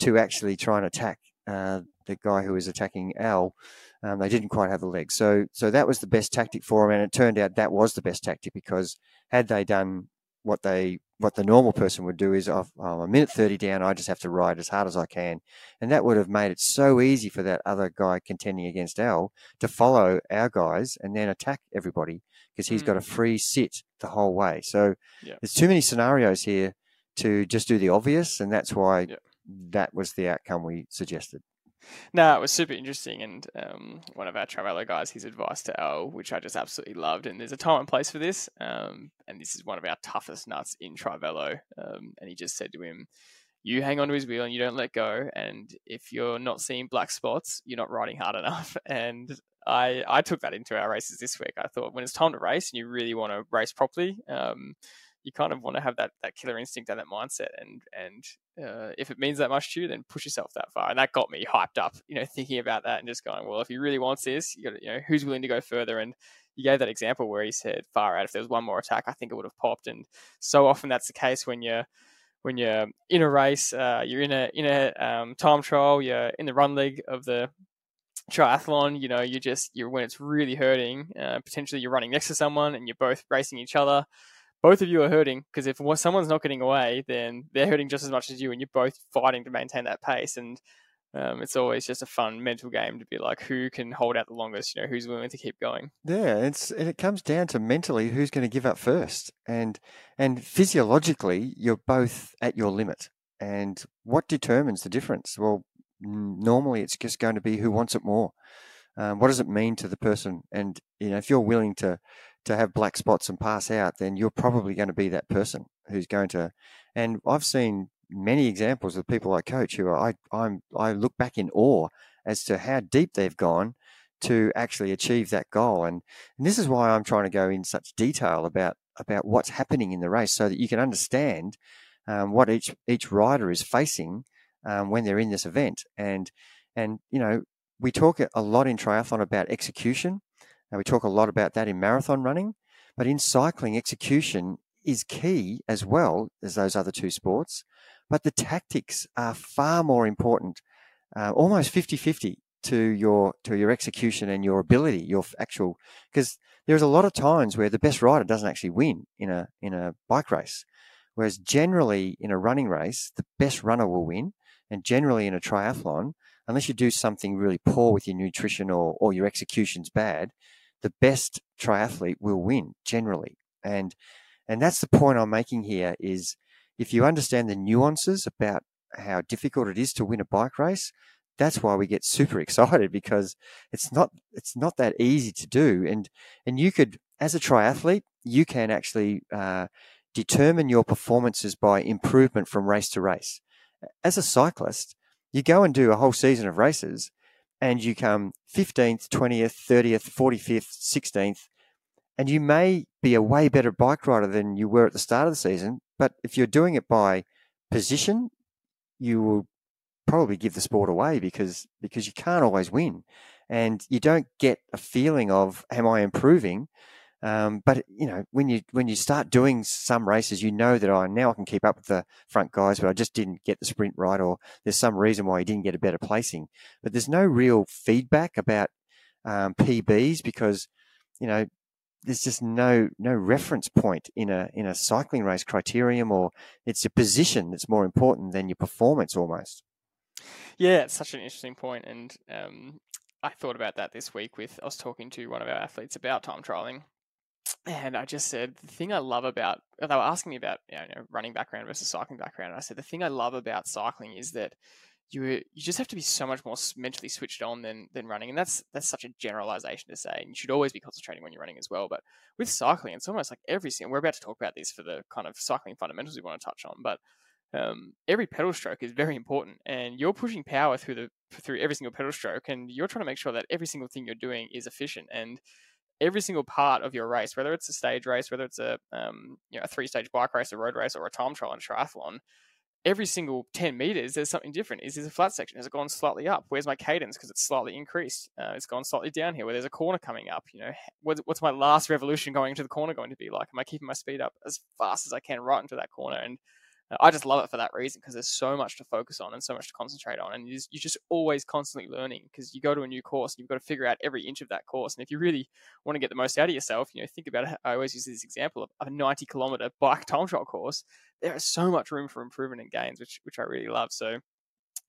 to actually try and attack uh, the guy who was attacking Al, um, they didn't quite have the legs. So so that was the best tactic for them, and it turned out that was the best tactic because had they done what they what the normal person would do is oh, I'm a minute 30 down i just have to ride as hard as i can and that would have made it so easy for that other guy contending against al to follow our guys and then attack everybody because he's got a mm. free sit the whole way so Yeah. there's too many scenarios here to just do the obvious and that's why Yeah. that was the outcome we suggested <laughs> No, it was super interesting, and um, one of our Trivelo guys, his advice to Al, which I just absolutely loved. And there's a time and place for this, um, and this is one of our toughest nuts in Trivelo. Um, and he just said to him, "You hang on to his wheel and you don't let go. And if you're not seeing black spots, you're not riding hard enough." <laughs> And I I took that into our races this week. I thought when it's time to race and you really want to race properly. Um, you kind of want to have that, that killer instinct and that mindset, and and uh, if it means that much to you, then push yourself that far. And that got me hyped up, you know, thinking about that and just going, well, if he really wants this, you got, you know, who's willing to go further? And you gave that example where he said, far out. If there was one more attack, I think it would have popped. And so often that's the case when you're when you're in a race, uh, you're in a in a um, time trial, you're in the run league of the triathlon. You know, you just you're when it's really hurting. Uh, potentially, you're running next to someone and you're both racing each other both of you are hurting because if someone's not getting away, then they're hurting just as much as you, and you're both fighting to maintain that pace. And um, it's always just a fun mental game to be like, who can hold out the longest? You know, who's willing to keep going? Yeah, it's and it comes down to mentally who's going to give up first, and and physiologically you're both at your limit. And what determines the difference? Well, normally it's just going to be who wants it more. Um, what does it mean to the person? And you know, if you're willing to to have black spots and pass out, then you're probably going to be that person who's going to. And I've seen many examples of people I coach who are, I I'm I look back in awe as to how deep they've gone to actually achieve that goal. And, and this is why I'm trying to go in such detail about about what's happening in the race so that you can understand um, what each each rider is facing um, when they're in this event. And and you know we talk a lot in triathlon about execution, and we talk a lot about that in marathon running. But in cycling, execution is key as well as those other two sports. But the tactics are far more important, uh, almost 50 50 to your to your execution and your ability, your actual because there's a lot of times where the best rider doesn't actually win in a in a bike race, whereas generally in a running race the best runner will win, and generally in a triathlon, unless you do something really poor with your nutrition or or your execution's bad, the best triathlete will win generally, and and that's the point I'm making here is if you understand the nuances about how difficult it is to win a bike race, that's why we get super <laughs> excited because it's not it's not that easy to do. And and you could as a triathlete you can actually uh, determine your performances by improvement from race to race. As a cyclist you go and do a whole season of races and you come 15th 20th 30th 45th 16th and you may be a way better bike rider than you were at the start of the season but if you're doing it by position you will probably give the sport away because because you can't always win, and you don't get a feeling of am I improving. Um, but you know when you when you start doing some races, you know that I oh, now I can keep up with the front guys, but I just didn't get the sprint right, or there's some reason why you didn't get a better placing. But there's no real feedback about um, PBs because you know there's just no no reference point in a in a cycling race criterium, or it's your position that's more important than your performance almost. Yeah, it's such an interesting point, and um, I thought about that this week with I was talking to one of our athletes about time trialing, and I just said the thing I love about they were asking me about you know, running background versus cycling background. And I said the thing I love about cycling is that you you just have to be so much more mentally switched on than than running, and that's that's such a generalization to say. And you should always be concentrating when you're running as well. But with cycling, it's almost like every single. We're about to talk about this for the kind of cycling fundamentals we want to touch on, but um, every pedal stroke is very important, and you're pushing power through the through every single pedal stroke, and you're trying to make sure that every single thing you're doing is efficient and every single part of your race, whether it's a stage race, whether it's a um, you know a three stage bike race, a road race, or a time trial and triathlon, every single 10 meters there's something different. Is this a flat section? Has it gone slightly up? Where's my cadence? Because it's slightly increased. Uh, it's gone slightly down here where there's a corner coming up you know? What's my last revolution going into the corner going to be like? Am i keeping my speed up as fast as i can right into that corner? And I just love it for that reason because there's so much to focus on and so much to concentrate on, and you're just always constantly learning because you go to a new course and you've got to figure out every inch of that course. And if you really want to get the most out of yourself, you know, think about it. I always use this example of a 90 kilometer <laughs> bike time trial course. There is so much room for improvement and gains, which which I really love. So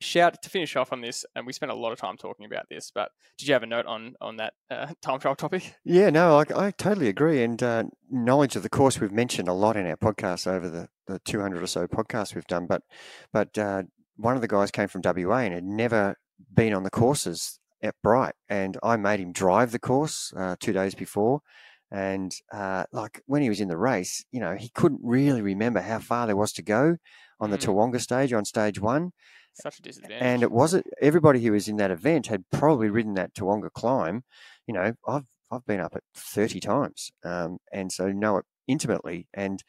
shout to finish off on this, and we spent a lot of time talking about this. But did you have a note on on that uh, <laughs> time trial topic? Yeah, no, I, I totally agree. And uh, knowledge of the course we've mentioned a lot in our podcast over the, the 200 or so podcasts we've done. But but uh, one of the guys came from WA and had never been on the courses at Bright, and I made him drive the course uh, two days before. And uh, like when he was in the race, you know, he couldn't really remember how far there was to go on the mm. Tawonga stage on stage one. Such a disadvantage. And it wasn't everybody who was in that event had probably ridden that Tawonga climb. You know, I've I've been up it thirty times, um, and so know it intimately. And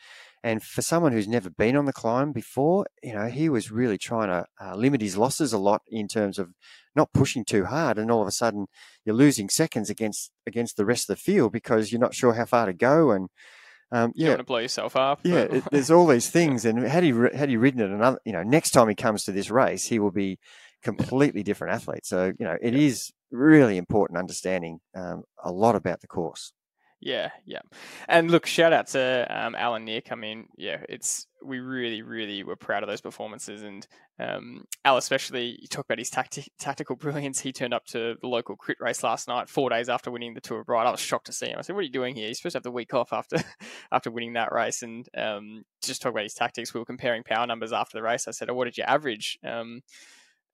and for someone who's never been on the climb before, you know, he was really trying to uh, limit his losses a lot in terms of not pushing too hard. And all of a sudden, you're losing seconds against against the rest of the field because you're not sure how far to go and um, yeah, you want to blow yourself up. Yeah, it, <laughs> there's all these things, and had he had he ridden it another, you know, next time he comes to this race, he will be completely different athlete. So you know, it yeah. is really important understanding um, a lot about the course. Yeah, yeah. And look, shout out to um, Al and Nick. I mean, yeah, it's we really, really were proud of those performances. And um, Al, especially, you talk about his tacti- tactical brilliance. He turned up to the local crit race last night, four days after winning the Tour of Bright. I was shocked to see him. I said, "What are you doing here? You're supposed to have the week off after <laughs> after winning that race." And um, just talk about his tactics. We were comparing power numbers after the race. I said, "Oh, what did you average?" Um,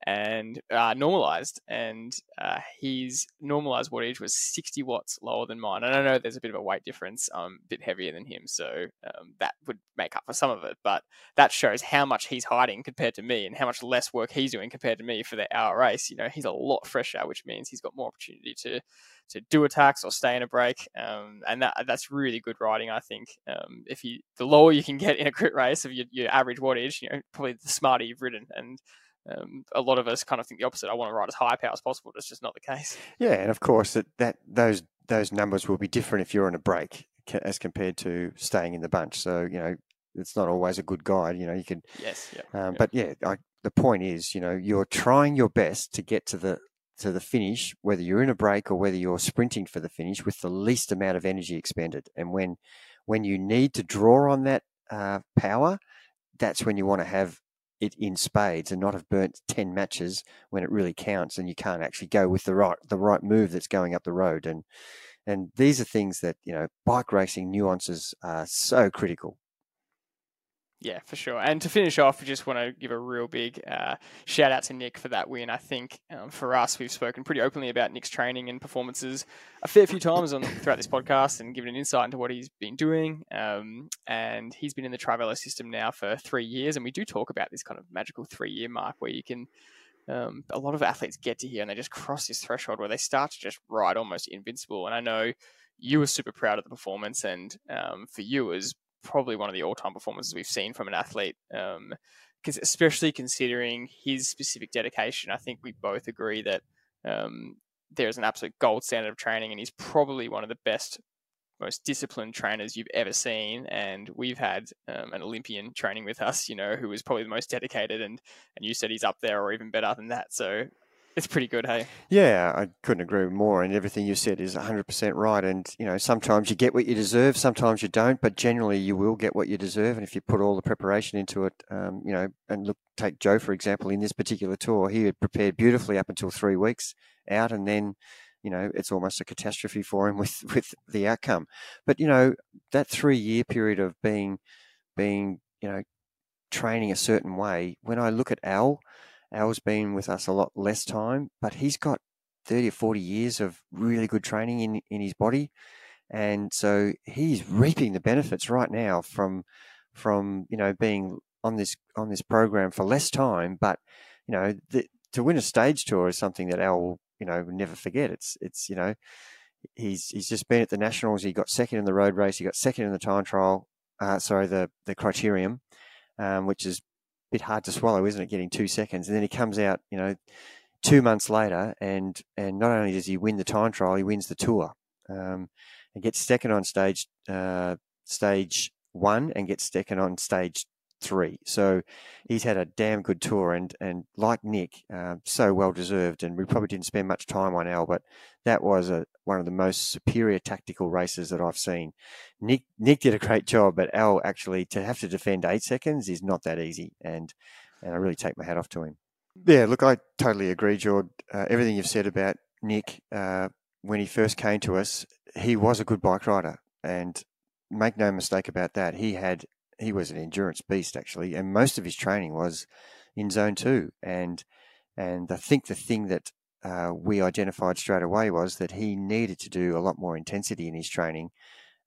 and uh, normalized, and uh, his normalized wattage was 60 watts lower than mine. And I know there's a bit of a weight difference. I'm a bit heavier than him, so um, that would make up for some of it. But that shows how much he's hiding compared to me, and how much less work he's doing compared to me for the hour race. You know, he's a lot fresher, which means he's got more opportunity to to do attacks or stay in a break, um, and that that's really good riding. I think um, if you the lower you can get in a crit race of your, your average wattage, you know, probably the smarter you've ridden and um, a lot of us kind of think the opposite. I want to ride as high power as possible. But it's just not the case. Yeah, and of course that, that those those numbers will be different if you're on a break as compared to staying in the bunch. So you know it's not always a good guide. You know you can. Yes. Yeah. Um, But yeah, I, the point is, you know, you're trying your best to get to the to the finish, whether you're in a break or whether you're sprinting for the finish, with the least amount of energy expended. And when when you need to draw on that uh, power, that's when you want to have it in spades and not have burnt 10 matches when it really counts and you can't actually go with the right the right move that's going up the road. And and these are things that you know bike racing nuances are so critical yeah, for sure. And to finish off, we just want to give a real big uh, shout out to Nick for that win. I think um, for us, we've spoken pretty openly about Nick's training and performances a fair few times on throughout this podcast and given an insight into what he's been doing. Um, and he's been in the Trivelo system now for three years, and we do talk about this kind of magical three-year mark where you can. Um, a lot of athletes get to here and they just cross this threshold where they start to just ride almost invincible. And I know you were super proud of the performance, and um, for you as probably one of the all-time performances we've seen from an athlete. Um, because especially considering his specific dedication, I think we both agree that um, there's an absolute gold standard of training, and he's probably one of the best, most disciplined trainers you've ever seen. And we've had um, an Olympian training with us, you know, who was probably the most dedicated, and and you said he's up there or even better than that. So it's pretty good, hey? Yeah, I couldn't agree more. And everything you said is 100% right. And, you know, sometimes you get what you deserve, sometimes you don't, but generally you will get what you deserve. And if you put all the preparation into it, um, you know, and look, take Joe, for example, in this particular tour, he had prepared beautifully up until three weeks out. And then, you know, it's almost a catastrophe for him <laughs> with, with the outcome. But, you know, that three year period of being, being, you know, training a certain way, when I look at Al, Al's been with us a lot less time, but he's got 30 or 40 years of really good training in, in his body. And so he's reaping the benefits right now from, from, you know, being on this, on this program for less time. But, you know, the, to win a stage tour is something that Al will, you know, never forget. It's, it's, you know, he's, he's just been at the nationals. He got second in the road race. He got second in the time trial. Uh, sorry, the, the criterium, um, which is bit hard to swallow, isn't it? Getting two seconds, and then he comes out, you know, two months later, and and not only does he win the time trial, he wins the tour, um, and gets second on stage uh, stage one, and gets second on stage three. So he's had a damn good tour, and and like Nick, uh, so well deserved. And we probably didn't spend much time on Al, but that was a one of the most superior tactical races that I've seen. Nick Nick did a great job, but Al actually to have to defend eight seconds is not that easy, and and I really take my hat off to him. Yeah, look, I totally agree, George. Uh, everything you've said about Nick uh, when he first came to us, he was a good bike rider, and make no mistake about that. He had he was an endurance beast actually, and most of his training was in zone two. And and I think the thing that uh, we identified straight away was that he needed to do a lot more intensity in his training.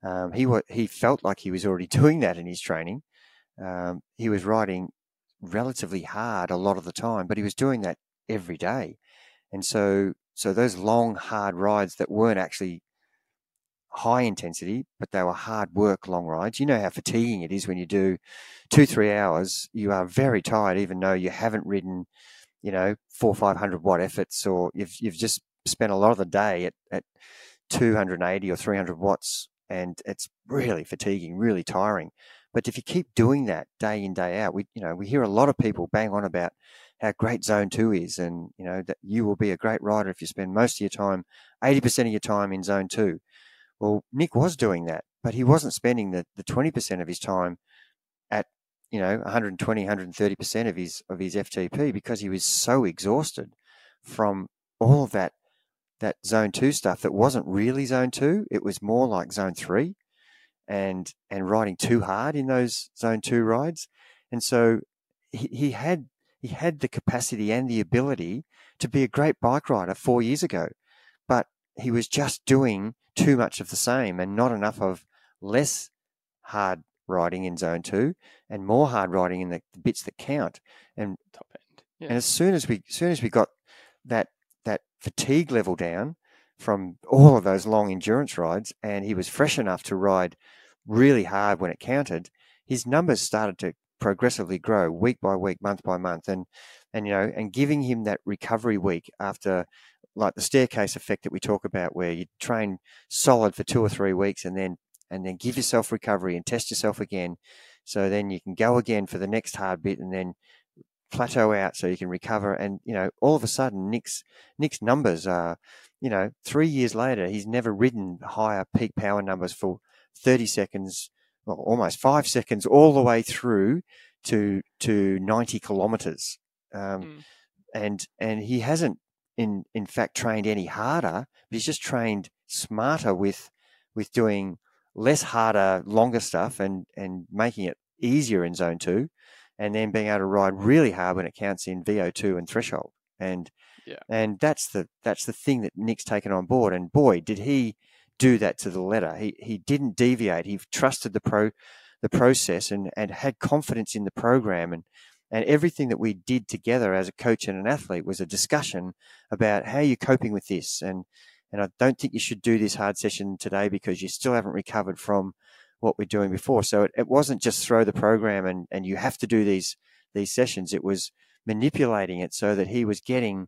Um, he he felt like he was already <laughs> doing that in his training. Um, he was riding relatively hard a lot of the time, but he was doing that every day. And so so those long hard rides that weren't actually high intensity, but they were hard work long rides. You know how fatiguing it is when you do two, three hours. You are very tired, even though you haven't ridden, you know, four, 500 watt efforts, or you've, you've just spent a lot of the day at, at 280 or 300 watts, and it's really fatiguing, really tiring. But if you keep doing that day in, day out, we, you know, we hear a lot of people bang on about how great zone two is and, you know, that you will be a great rider if you spend most of your time, 80% of your time in zone two well, Nick was doing that, but he wasn't spending the, the 20% of his time at, you know, 120, 130% of his, of his FTP because he was so exhausted from all of that, that zone two stuff that wasn't really zone two. It was more like zone three and, and riding too hard in those zone two rides. And so he, he had, he had the capacity and the ability to be a great bike rider four years ago, but he was just doing too much of the same and not enough of less hard riding in zone two and more hard riding in the, the bits that count. And top end. Yeah. and as soon as we as soon as we got that that fatigue level down from all of those long endurance rides, and he was fresh enough to ride really hard when it counted, his numbers started to progressively grow week by week, month by month, and and you know, and giving him that recovery week after like the staircase effect that we talk about, where you train solid for two or three weeks and then and then give yourself recovery and test yourself again. So then you can go again for the next hard bit and then plateau out so you can recover. And, you know, all of a sudden Nick's Nick's numbers are, you know, three years later, he's never ridden higher peak power numbers for 30 seconds, well, almost five seconds, all the way through to to 90 kilometers. Um, Mm. and and he hasn't in in fact trained any harder, but he's just trained smarter with with doing less harder, longer stuff and and making it easier in zone two, and then being able to ride really hard when it counts in VO two and threshold. And Yeah. and that's the that's the thing that Nick's taken on board. And boy, did he do that to the letter. He he didn't deviate. He trusted the pro the process and and had confidence in the program and and everything that we did together as a coach and an athlete was a discussion about how you're coping with this and and I don't think you should do this hard session today because you still haven't recovered from what we're doing before. So it, it wasn't just throw the program and, and you have to do these these sessions. It was manipulating it so that he was getting,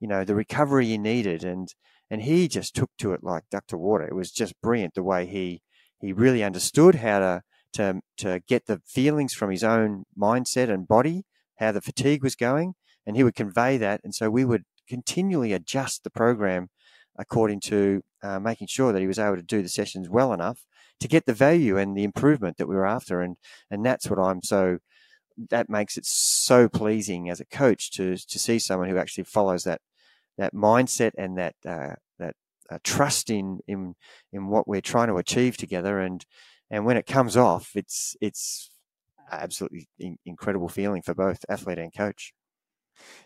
you know, the recovery he needed and and he just took to it like duck to water. It was just brilliant the way he he really understood how to to to get the feelings from his own mindset and body, how the fatigue was going, and he would convey that. And so we would continually adjust the program according to uh, making sure that he was able to do the sessions well enough to get the value and the improvement that we were after. And and that's what I'm so that makes it so pleasing as a coach to to see someone who actually follows that that mindset and that uh, that uh, trust in in in what we're trying to achieve together. And and when it comes off, it's it's absolutely in- incredible feeling for both athlete and coach.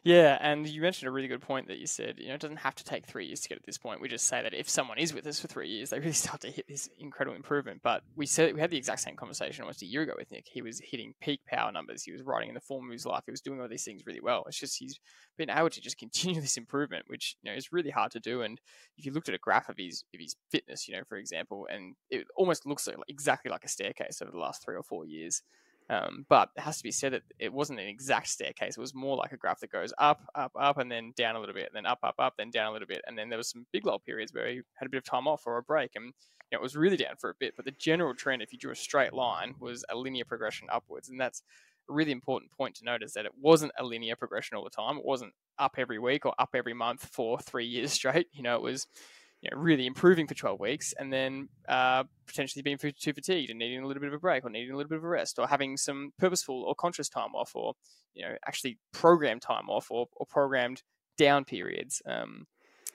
Yeah, and you mentioned a really good point that you said, you know, it doesn't have to take three years to get at this point. We just say that if someone is with us for three years, they really <laughs> start to hit this incredible improvement. But we said we had the exact same conversation almost a year ago with Nick. He was hitting peak power numbers. He was riding in the form of his life. He was doing all these things really well. It's just he's been able to just <laughs> continue this improvement, which you know is really hard to do. And if you looked at a graph of his of his fitness, you know, for example, and it almost looks like, exactly like a staircase over the last three or four years. Um, but it has to be said that it wasn't an exact staircase. It was more like a graph that goes up, up, up, and then down a little bit, and then up, up, up, then down a little bit. And then there was some big lull periods where he had a bit of time off or a break, and you know, it was really down for a bit. But the general trend, if you drew a straight line, was a linear progression upwards, and that's a really important point to note is that it wasn't a linear progression all the time. It wasn't up every week or up every month for three years <laughs> straight. You know, it was you know, really improving for 12 weeks and then uh, potentially being too fatigued and needing a little bit of a break or needing a little bit of a rest or having some purposeful or conscious time off or, you know, actually programmed time off or, or programmed down periods. Um,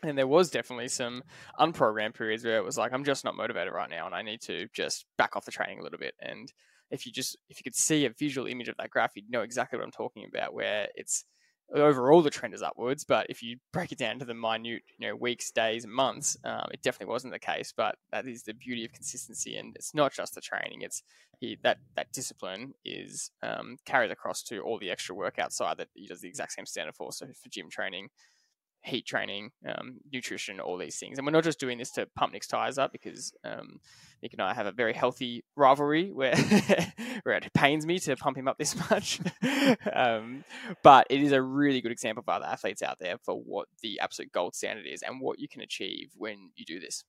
and there was definitely some unprogrammed periods where it was like, I'm just not motivated right now and I need to just back off the training a little bit. And if you just, if you could see a visual image of that graph, you'd know exactly what I'm talking about, where it's, overall the trend is upwards, but if you break it down to the minute, you know, weeks, days, and months, um, it definitely wasn't the case. But that is the beauty of consistency, and it's not just the training; it's that that discipline is um, carried across to all the extra work outside that he does the exact same standard for. So for gym training, heat training, um, nutrition, all these things. And we're not just doing this to pump Nick's tires up because um, Nick and I have a very healthy rivalry where, <laughs> where it pains me to pump him up this <laughs> much. um, but it is a really good example for other athletes out there for what the absolute gold standard is and what you can achieve when you do this.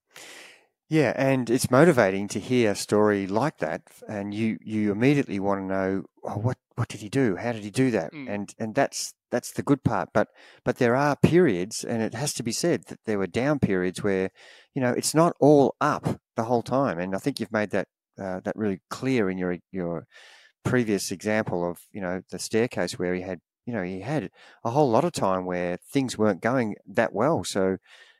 Yeah, and it's motivating to hear a story like that, and you you immediately want to know oh, what what did he do? How did he do that? Mm. And and that's that's the good part. But but there are periods, and it has to be said that there were down periods where, you know, it's not all up the whole time. And I think you've made that uh, that really clear in your your previous example of you know the staircase where he had you know he had a whole lot of time where things weren't going that well. So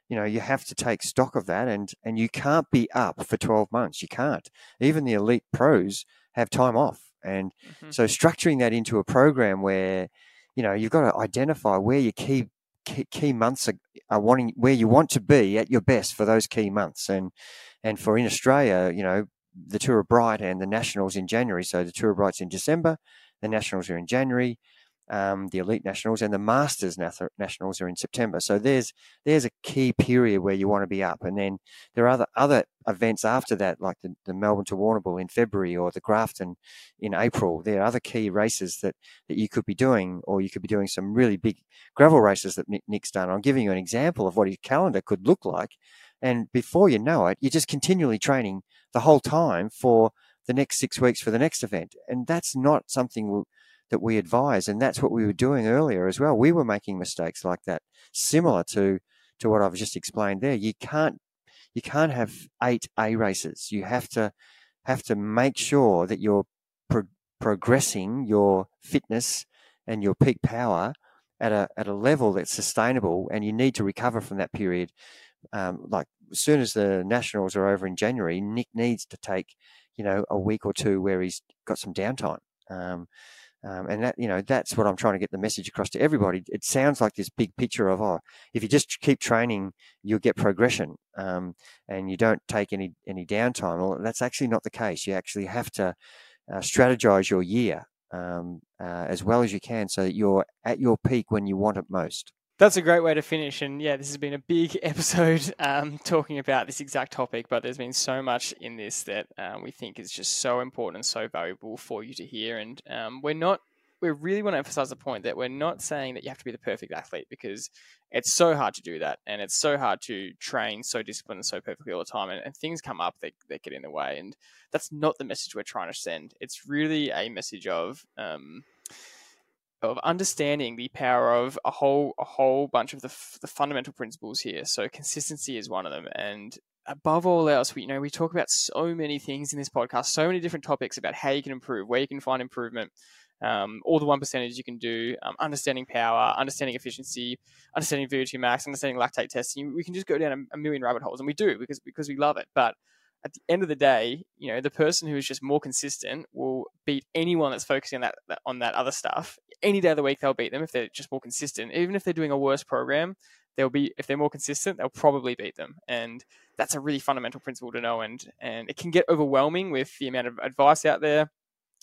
you know you have to take stock of that and and you can't be up for 12 months you can't even the elite pros have time off and Mhm. so structuring that into a program where you know, you've got to identify where your key key, key months are, are wanting where you want to be at your best for those key months. And and for in Australia, you know, the Tour of Bright and the Nationals in January. So the Tour of Bright's in December, the Nationals are in January um, the elite nationals and the masters nationals are in September. So there's there's a key period where you want to be up, and then there are other other events after that, like the, the Melbourne to Warrnambool in February or the Grafton in April. There are other key races that that you could be doing, or you could be doing some really big gravel races that Nick, Nick's done. I'm giving you an example of what his calendar could look like, and before you know it, you're just continually training the whole time for the next six weeks for the next event, and that's not something. We'll, that we advise. And that's what we were doing earlier as well. We were making mistakes like that, similar to, to what I've just explained there. You can't, you can't have eight A races. You have to, have to make sure that you're pro- progressing your fitness and your peak power at a, at a level that's sustainable and you need to recover from that period. Um, like as soon as the nationals are over in January, Nick needs to take, you know, a week or two where he's got some downtime. Um, um, and that, you know, that's what I'm trying to get the message across to everybody. It sounds like this big picture of, oh, if you just keep training, you'll get progression, um, and you don't take any any downtime. Well, that's actually not the case. You actually have to uh, strategize your year um, uh, as well as you can, so that you're at your peak when you want it most. That's a great way to finish. And yeah, this has been a big <laughs> episode um, talking about this exact topic, but there's been so much in this that um, we think is just so important and so valuable for you to hear. And um, we're not, we really want to emphasize the point that we're not saying that you have to be the perfect athlete because it's so hard to do that. And it's so hard to train so disciplined and so perfectly all the time. And, and things come up that, that get in the way. And that's not the message we're trying to send. It's really a message of, um, of understanding the power of a whole a whole bunch of the, the fundamental principles here. So consistency is one of them, and above all else, we you know we talk about so many things in this podcast, so many different topics about how you can improve, where you can find improvement, um, all the one percentage you can do, um, understanding power, understanding efficiency, understanding VO2 max, understanding lactate testing. We can just go down a, a million rabbit holes, and we do because because we love it, but at the end of the day, you know, the person who is just more consistent will beat anyone that's focusing on that, on that other stuff. Any day of the week, they'll beat them if they're just more consistent. Even if they're doing a worse program, they'll be if they're more consistent, they'll probably beat them. And that's a really fundamental principle to know. And and it can get overwhelming with the amount of advice out there.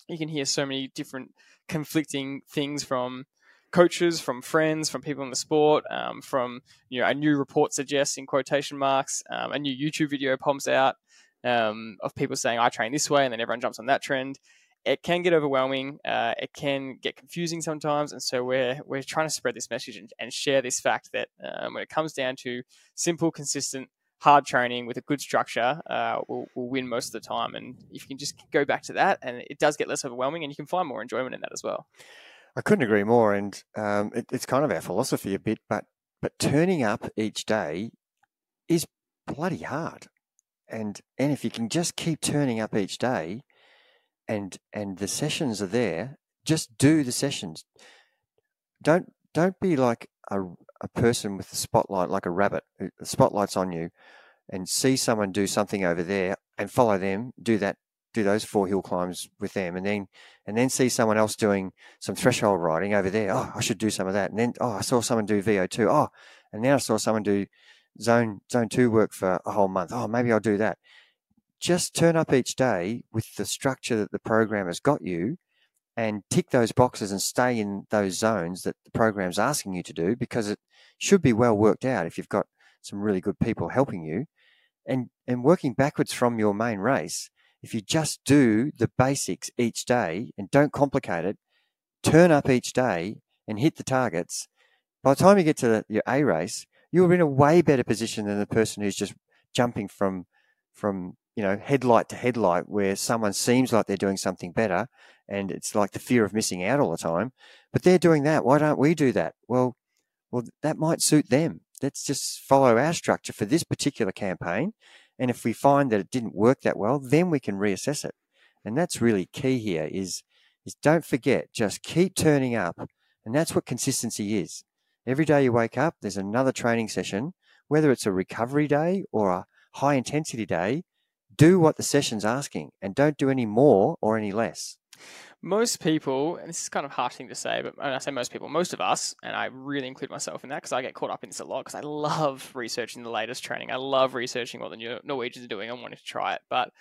You can hear so many different conflicting things from coaches, from friends, from people in the sport, um, from you know a new report suggests in quotation marks, um, a new YouTube video pops out um, of people saying I train this way, and then everyone jumps on that trend. It can get overwhelming. Uh, it can get confusing sometimes, and so we're we're trying to spread this message and, and share this fact that um, when it comes down to simple, consistent, hard training with a good structure, uh, will will win most of the time. And if you can just go back to that, and it does get less overwhelming, and you can find more enjoyment in that as well. I couldn't agree more, and um, it, it's kind of our philosophy a bit, but but turning up each day is bloody hard and and if you can just keep turning up each day and and the sessions are there just do the sessions. Don't don't be like a, a person with the spotlight like a rabbit uh, the spotlight's on you and see someone do something over there and follow them do that do those four hill climbs with them and then and then see someone else doing some threshold riding over there. Oh i should do some of that. And then oh i saw someone do vo2 oh and now i saw someone do zone zone two work for a whole month. Oh, maybe I'll do that. Just turn up each day with the structure that the program has got you and tick those boxes and stay in those zones that the program's asking you to do because it should be well worked out if you've got some really good people helping you and and working backwards from your main race if you just do the basics each day and don't complicate it turn up each day and hit the targets by the time you get to the, your a race you're in a way better position than the person who's just jumping from from you know headlight to headlight where someone seems like they're doing something better and it's like the fear of missing out all the time. But they're doing that. Why don't we do that? Well well that might suit them. Let's just follow our structure for this particular campaign. And if we find that it didn't work that well then we can reassess it. And that's really key here is is don't forget just keep turning up. And that's what consistency is Every day you wake up, there's another training session, whether it's a recovery day or a high intensity day. Do what the session's asking and don't do any more or any less. most people, and this is kind of harsh thing to say, but when I say most people, most of us, and I really include myself in that because I get caught up in this a lot because I love researching the latest training. I love researching what the Norwegians are doing. I wanting to try it, but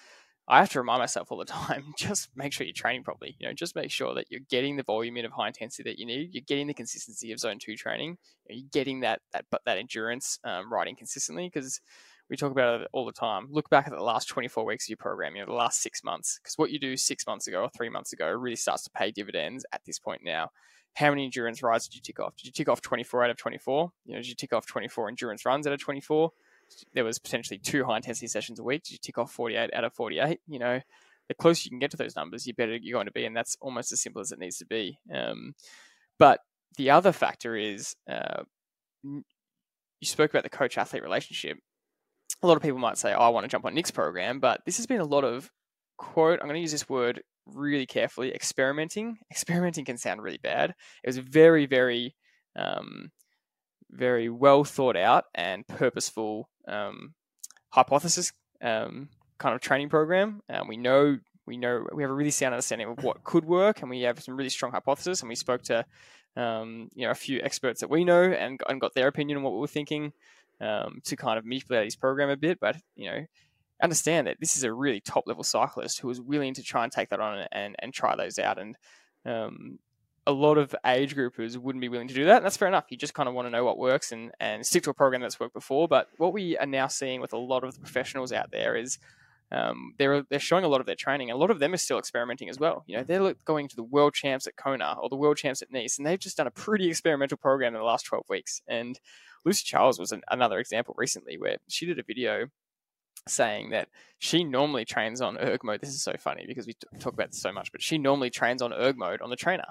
I have to remind myself all the time, <laughs> just make sure you're training properly. You know, just make sure that you're getting the volume in of high intensity that you need. You're getting the consistency of zone two training. You're getting that that but that endurance um, riding consistently because we talk about it all the time. Look back at the last 24 weeks of your program, you know, the last six months, because what you do six months ago or three months ago really starts to pay dividends at this point now. How many endurance rides did you tick off? Did you tick off 24 out of 24? You know, did you tick off 24 endurance runs out of 24? There was potentially two high intensity sessions a week. Did you tick off 48 out of 48? You know, the closer you can get to those numbers, the better you're going to be, and that's almost as simple as it needs to be. Um, but the other factor is uh, you spoke about the coach athlete relationship a lot of people might say, oh, I want to jump on Nick's program, but this has been a lot of quote, I'm going to use this word really carefully, experimenting. <laughs> Experimenting can sound really bad. It was very, very, um, very well thought out and purposeful um, hypothesis um, kind of training program. And we know we know we have a really sound understanding of what could work, and we have some really strong hypothesis. And we spoke to um, you know a few experts that we know and, and got their opinion on what we were thinking um, to kind of manipulate his program a bit. But you know, understand that this is a really top level cyclist who was willing to try and take that on and and try those out. And um, a lot of age groupers wouldn't be willing to do that, and that's fair enough. You just kind of want to know what works and and stick to a program that's worked before. But what we are now seeing with a lot of the professionals out there is um, they're they're showing a lot of their training. A lot of them are still experimenting as well. You know, they're going to the world champs at Kona or the world champs at Nice, and they've just done a pretty experimental program in the last twelve weeks. And Lucy Charles was an, another example recently where she did a video saying that she normally trains on erg mode. This is so funny because we talk about this so much, but she normally trains on erg mode on the trainer.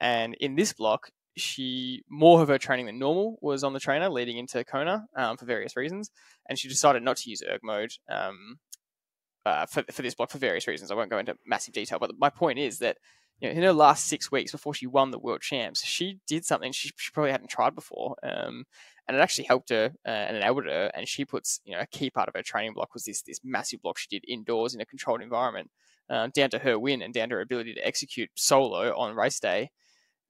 And in this block, she more of her training than normal was on the trainer leading into Kona um, for various reasons, and she decided not to use erg mode um, uh, for for this block for various reasons. I won't go into massive detail, but my point is that you know, in her last six weeks before she won the world champs, she did something she, she probably hadn't tried before, um, and it actually helped her uh, and enabled her. And she puts, you know, a key part of her training block was this this massive block she did indoors in a controlled environment, um, down to her win and down to her ability to execute solo on race day.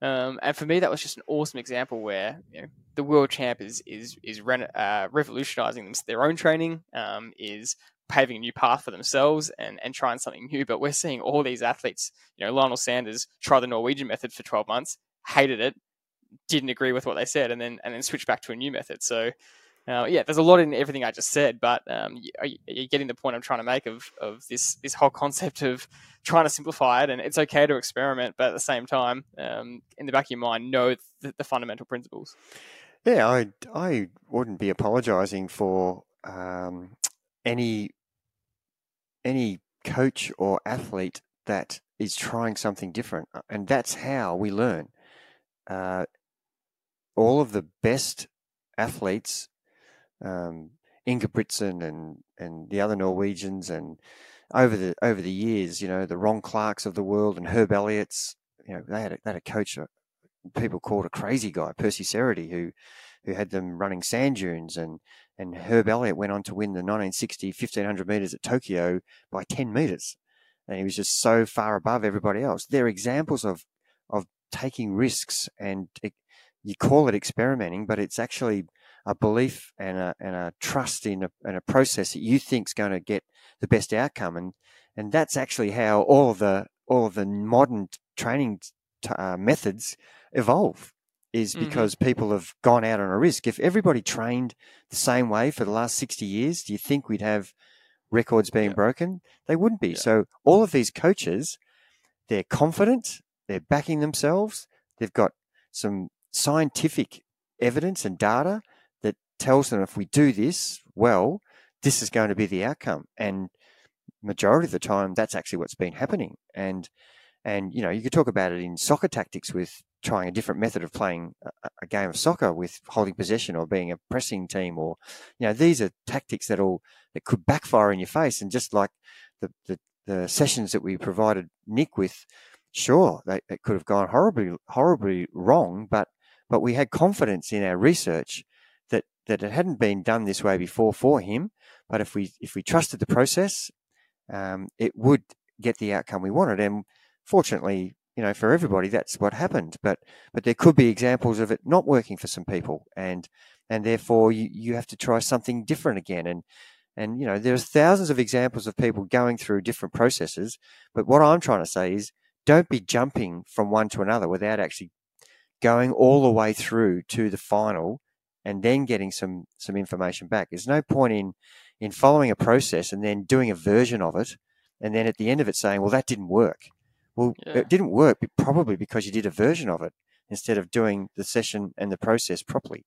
Um, and for me, that was just an awesome example where you know, the world champ is is is re- uh, revolutionizing their own training, um, is paving a new path for themselves and, and trying something new. But we're seeing all these athletes, you know, Lionel Sanders try the Norwegian method for 12 months, hated it, didn't agree with what they said, and then and then switch back to a new method. So. Uh, yeah, there's a lot in everything I just said, but um, you, you're getting the point I'm trying to make of, of this this whole concept of trying to simplify it, and it's okay to experiment, but at the same time, um, in the back of your mind, know the, the fundamental principles. Yeah, I I wouldn't be apologising for um, any any coach or athlete that is trying something different, uh, and that's how we learn. Uh, all of the best athletes, um, Ingebrigtsen and and the other Norwegians, and over the over the years, you know, the Ron Clarks of the world and Herb Elliott's, you know, they had a, they had a coach, uh, people called a crazy guy, Percy Cerutty, who who had them running sand dunes and and Herb Elliott went on to win the 1960 1500 meters at Tokyo by 10 meters. And he was just so far above everybody else. They're examples of, of taking risks and it, you call it experimenting, but it's actually a belief and a, and a trust in a, in a process that you think is going to get the best outcome. And, and that's actually how all of the, all of the modern training t- uh, methods evolve is mm-hmm. because mm-hmm. people have gone out on a risk. If everybody trained the same way for the last 60 years, do you think we'd have records being yeah. broken? They wouldn't be. Yeah. So all of these coaches, they're confident, they're backing themselves, they've got some scientific evidence and data tells them if we do this well, this is going to be the outcome. And majority of the time, that's actually what's been happening. And and you know, you could talk about it in soccer tactics with trying a different method of playing a, a, game of soccer with holding possession or being a pressing team or you know these are tactics that all that could backfire in your face and just like the the, the sessions that we provided Nick with sure they, it could have gone horribly horribly wrong but but we had confidence in our research that it hadn't been done this way before for him but if we if we trusted the process um, it would get the outcome we wanted and fortunately, you know, for everybody, that's what happened. But but there could be examples of it not working for some people, and and therefore you, you have to try something different again. And and you know, there's thousands of examples of people going through different processes. But what I'm trying to say is, don't be jumping from one to another without actually going all the way through to the final and then getting some some information back. There's no point in in following a process and then doing a version of it, and then at the end of it saying, "Well, that didn't work." Well, yeah. it didn't work probably because you did a version of it instead of doing the session and the process properly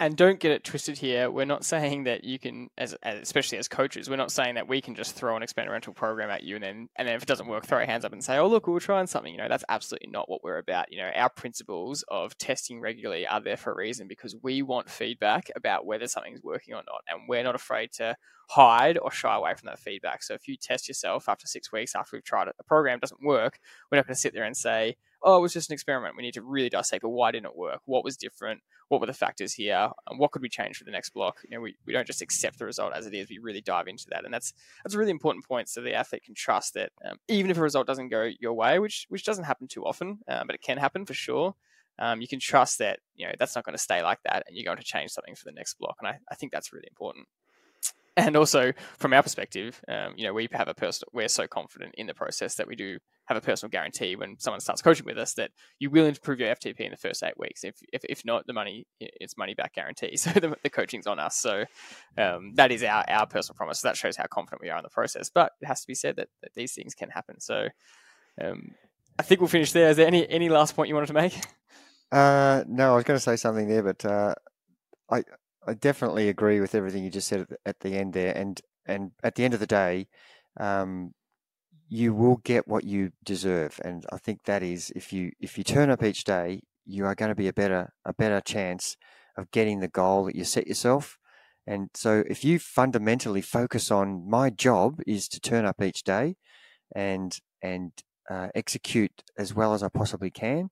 and don't get it twisted here. We're not saying that you can, as, as, especially as coaches, we're not saying that we can just throw an experimental program at you and then and then if it doesn't work, throw our hands up and say, "Oh, look, we're trying something." You know, that's absolutely not what we're about. You know, our principles of testing regularly are there for a reason because we want feedback about whether something's working or not, and we're not afraid to hide or shy away from that feedback. So if you test yourself after six weeks after we've tried it, the program doesn't work, we're not going to sit there and say, oh, it was just an experiment. We need to really dissect, but why didn't it work? What was different? What were the factors here? And what could we change for the next block? You know, we, we don't just accept the result as it is. We really dive into that, and that's that's a really important point. So the athlete can trust that um, even if a result doesn't go your way, which which doesn't happen too often, um, but it can happen for sure. Um, you can trust that you know that's not going to stay like that, and you're going to change something for the next block. And I, I think that's really important and also from our perspective, um, you know, we have a personal. We're so confident in the process that we do have a personal guarantee when someone starts coaching with us that you will improve your FTP in the first eight weeks. If if, if not, the money it's money back guarantee. <laughs> So the, the coaching's on us. So um, that is our our personal promise. So that shows how confident we are in the process. But it has to be said that, that these things can happen. So um, I think we'll finish there. Is there any any last point you wanted to make? Uh, no, I was going to say something there, but uh, I I definitely agree with everything you just said at the end there, and and at the end of the day, um, you will get what you deserve, and I think that is if you if you turn up each day, you are going to be a better a better chance of getting the goal that you set yourself. And so, if you fundamentally focus on my job is to turn up each day, and and uh, execute as well as I possibly can,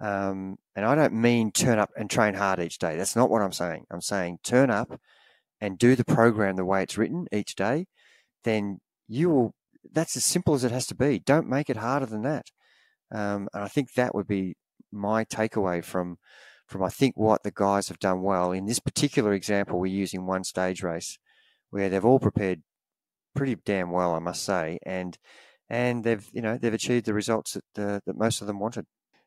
um, and I don't mean turn up and train hard each day. That's not what I'm saying. I'm saying turn up and do the program the way it's written each day. Then you will. That's as simple as it has to be. Don't make it harder than that. Um, and I think that would be my takeaway from from I think what the guys have done well in this particular example. We're using one stage race where they've all prepared pretty damn well, I must say, and and they've you know they've achieved the results that uh, that most of them wanted.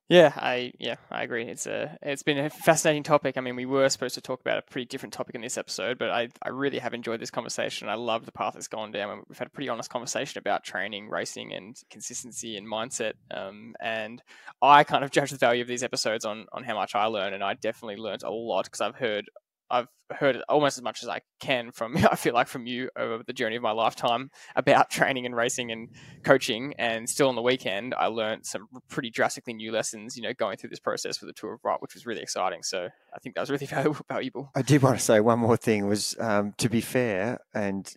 Yeah, I yeah, I agree. It's a it's been a fascinating topic. I mean, we were supposed to talk about a pretty different topic in this episode, but I, I really have enjoyed this conversation. I love the path it's gone down. We've had a pretty honest conversation about training, racing, and consistency and mindset. Um, and I kind of judge the value of these episodes on on how much I learn, and I definitely learned a lot because I've heard I've heard almost as much as I can from <laughs> I feel like from you over the journey of my lifetime about <laughs> training and racing and coaching. And still on the weekend I learned some pretty drastically new lessons you know going through this process for the tour of Bright which was really exciting. So I think that was really <laughs> valuable valuable. I did want to say one more thing was um, to be fair and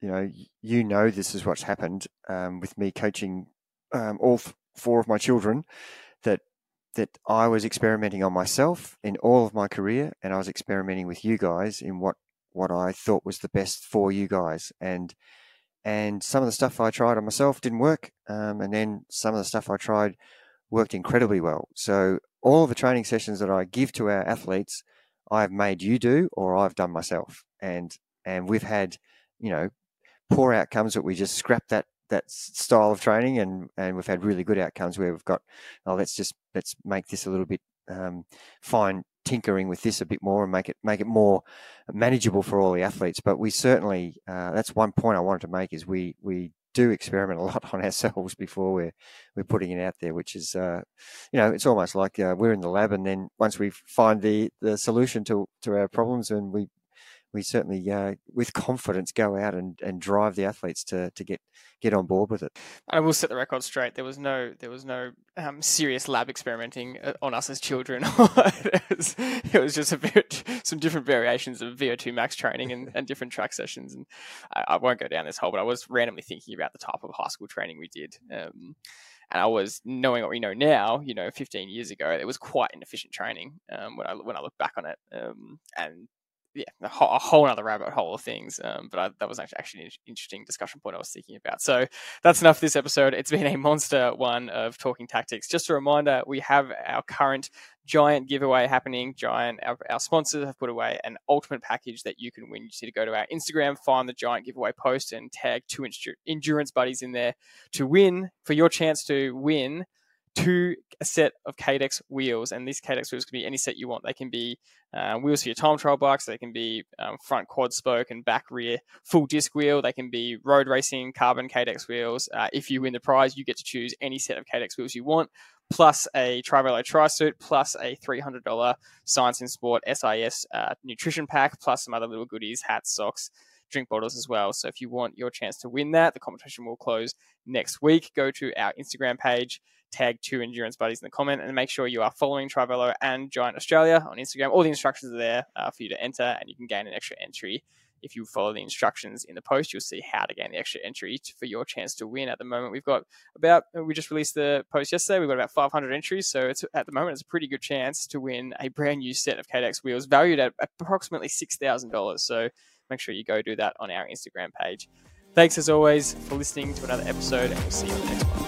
you know you know this is what's happened um, with me coaching um, all f- four of my children that that I was experimenting on myself in all of my career, and I was experimenting with you guys in what what I thought was the best for you guys. And and some of the stuff I tried on myself didn't work, um, and then some of the stuff I tried worked incredibly well. So all the training sessions that I give to our athletes, I've made you do, or I've done myself, and and we've had you know poor outcomes that we just scrap that that style of training, and and we've had really good outcomes where we've got, oh, let's just let's make this a little bit um, fine tinkering with this a bit more and make it make it more manageable for all the athletes. But we certainly uh, that's one point I wanted to make is we we do experiment a <laughs> lot on ourselves before we're we're putting it out there, which is uh, you know it's almost like uh, we're in the lab and then once we find the the solution to to our problems and we we certainly, uh, with confidence, go out and, and drive the athletes to, to get get on board with it. I will set the record straight. There was no there was no um, serious lab experimenting uh, on us as children. <laughs> it, was, it, was, just a bit some different variations of VO2 max training and, and different track sessions. And I, I, won't go down this hole, but I was randomly thinking about the type of high school training we did. Um, and I was knowing what we know now, you know, 15 years ago, it was quite inefficient training um, when I when I look back on it. Um, and yeah, a whole, a whole other rabbit hole of things. Um, but I, that was actually an interesting discussion point I was thinking about. So that's enough for this episode. It's been a monster one of talking tactics. Just a reminder, we have our current giant giveaway happening. Giant, our, our sponsors have put away an ultimate package that you can win. You just need to go to our Instagram, find the giant giveaway post, and tag two endurance buddies in there to win for your chance to win two a set of Cadex wheels, and these Cadex wheels can be any set you want. They can be uh, wheels for your time trial bikes. They can be um, front quad spoke and back rear full disc wheel. They can be road racing carbon Cadex wheels. Uh, if you win the prize, you get to choose any set of Cadex wheels you want, plus a Trivelo tri suit, plus a $300 Science in Sport SIS uh, nutrition pack, plus some other little goodies, hats, socks, drink bottles as well. So if you want your chance to win that, the competition will close next week. Go to our Instagram page, tag two endurance buddies in the comment, and make sure you are following Trivelo and Giant Australia on Instagram. All the instructions are there uh, for you to enter, and you can gain an extra entry. If you follow the instructions in the post, you'll see how to gain the extra entry for your chance to win. At the moment, we've got about we just released the post yesterday. We've got about 500 entries, so it's at the moment it's a pretty good chance to win a brand new set of Cadex wheels valued at approximately six thousand dollars. So make sure you go do that on our Instagram page. Thanks as always for listening to another episode, and we'll see you on the next one.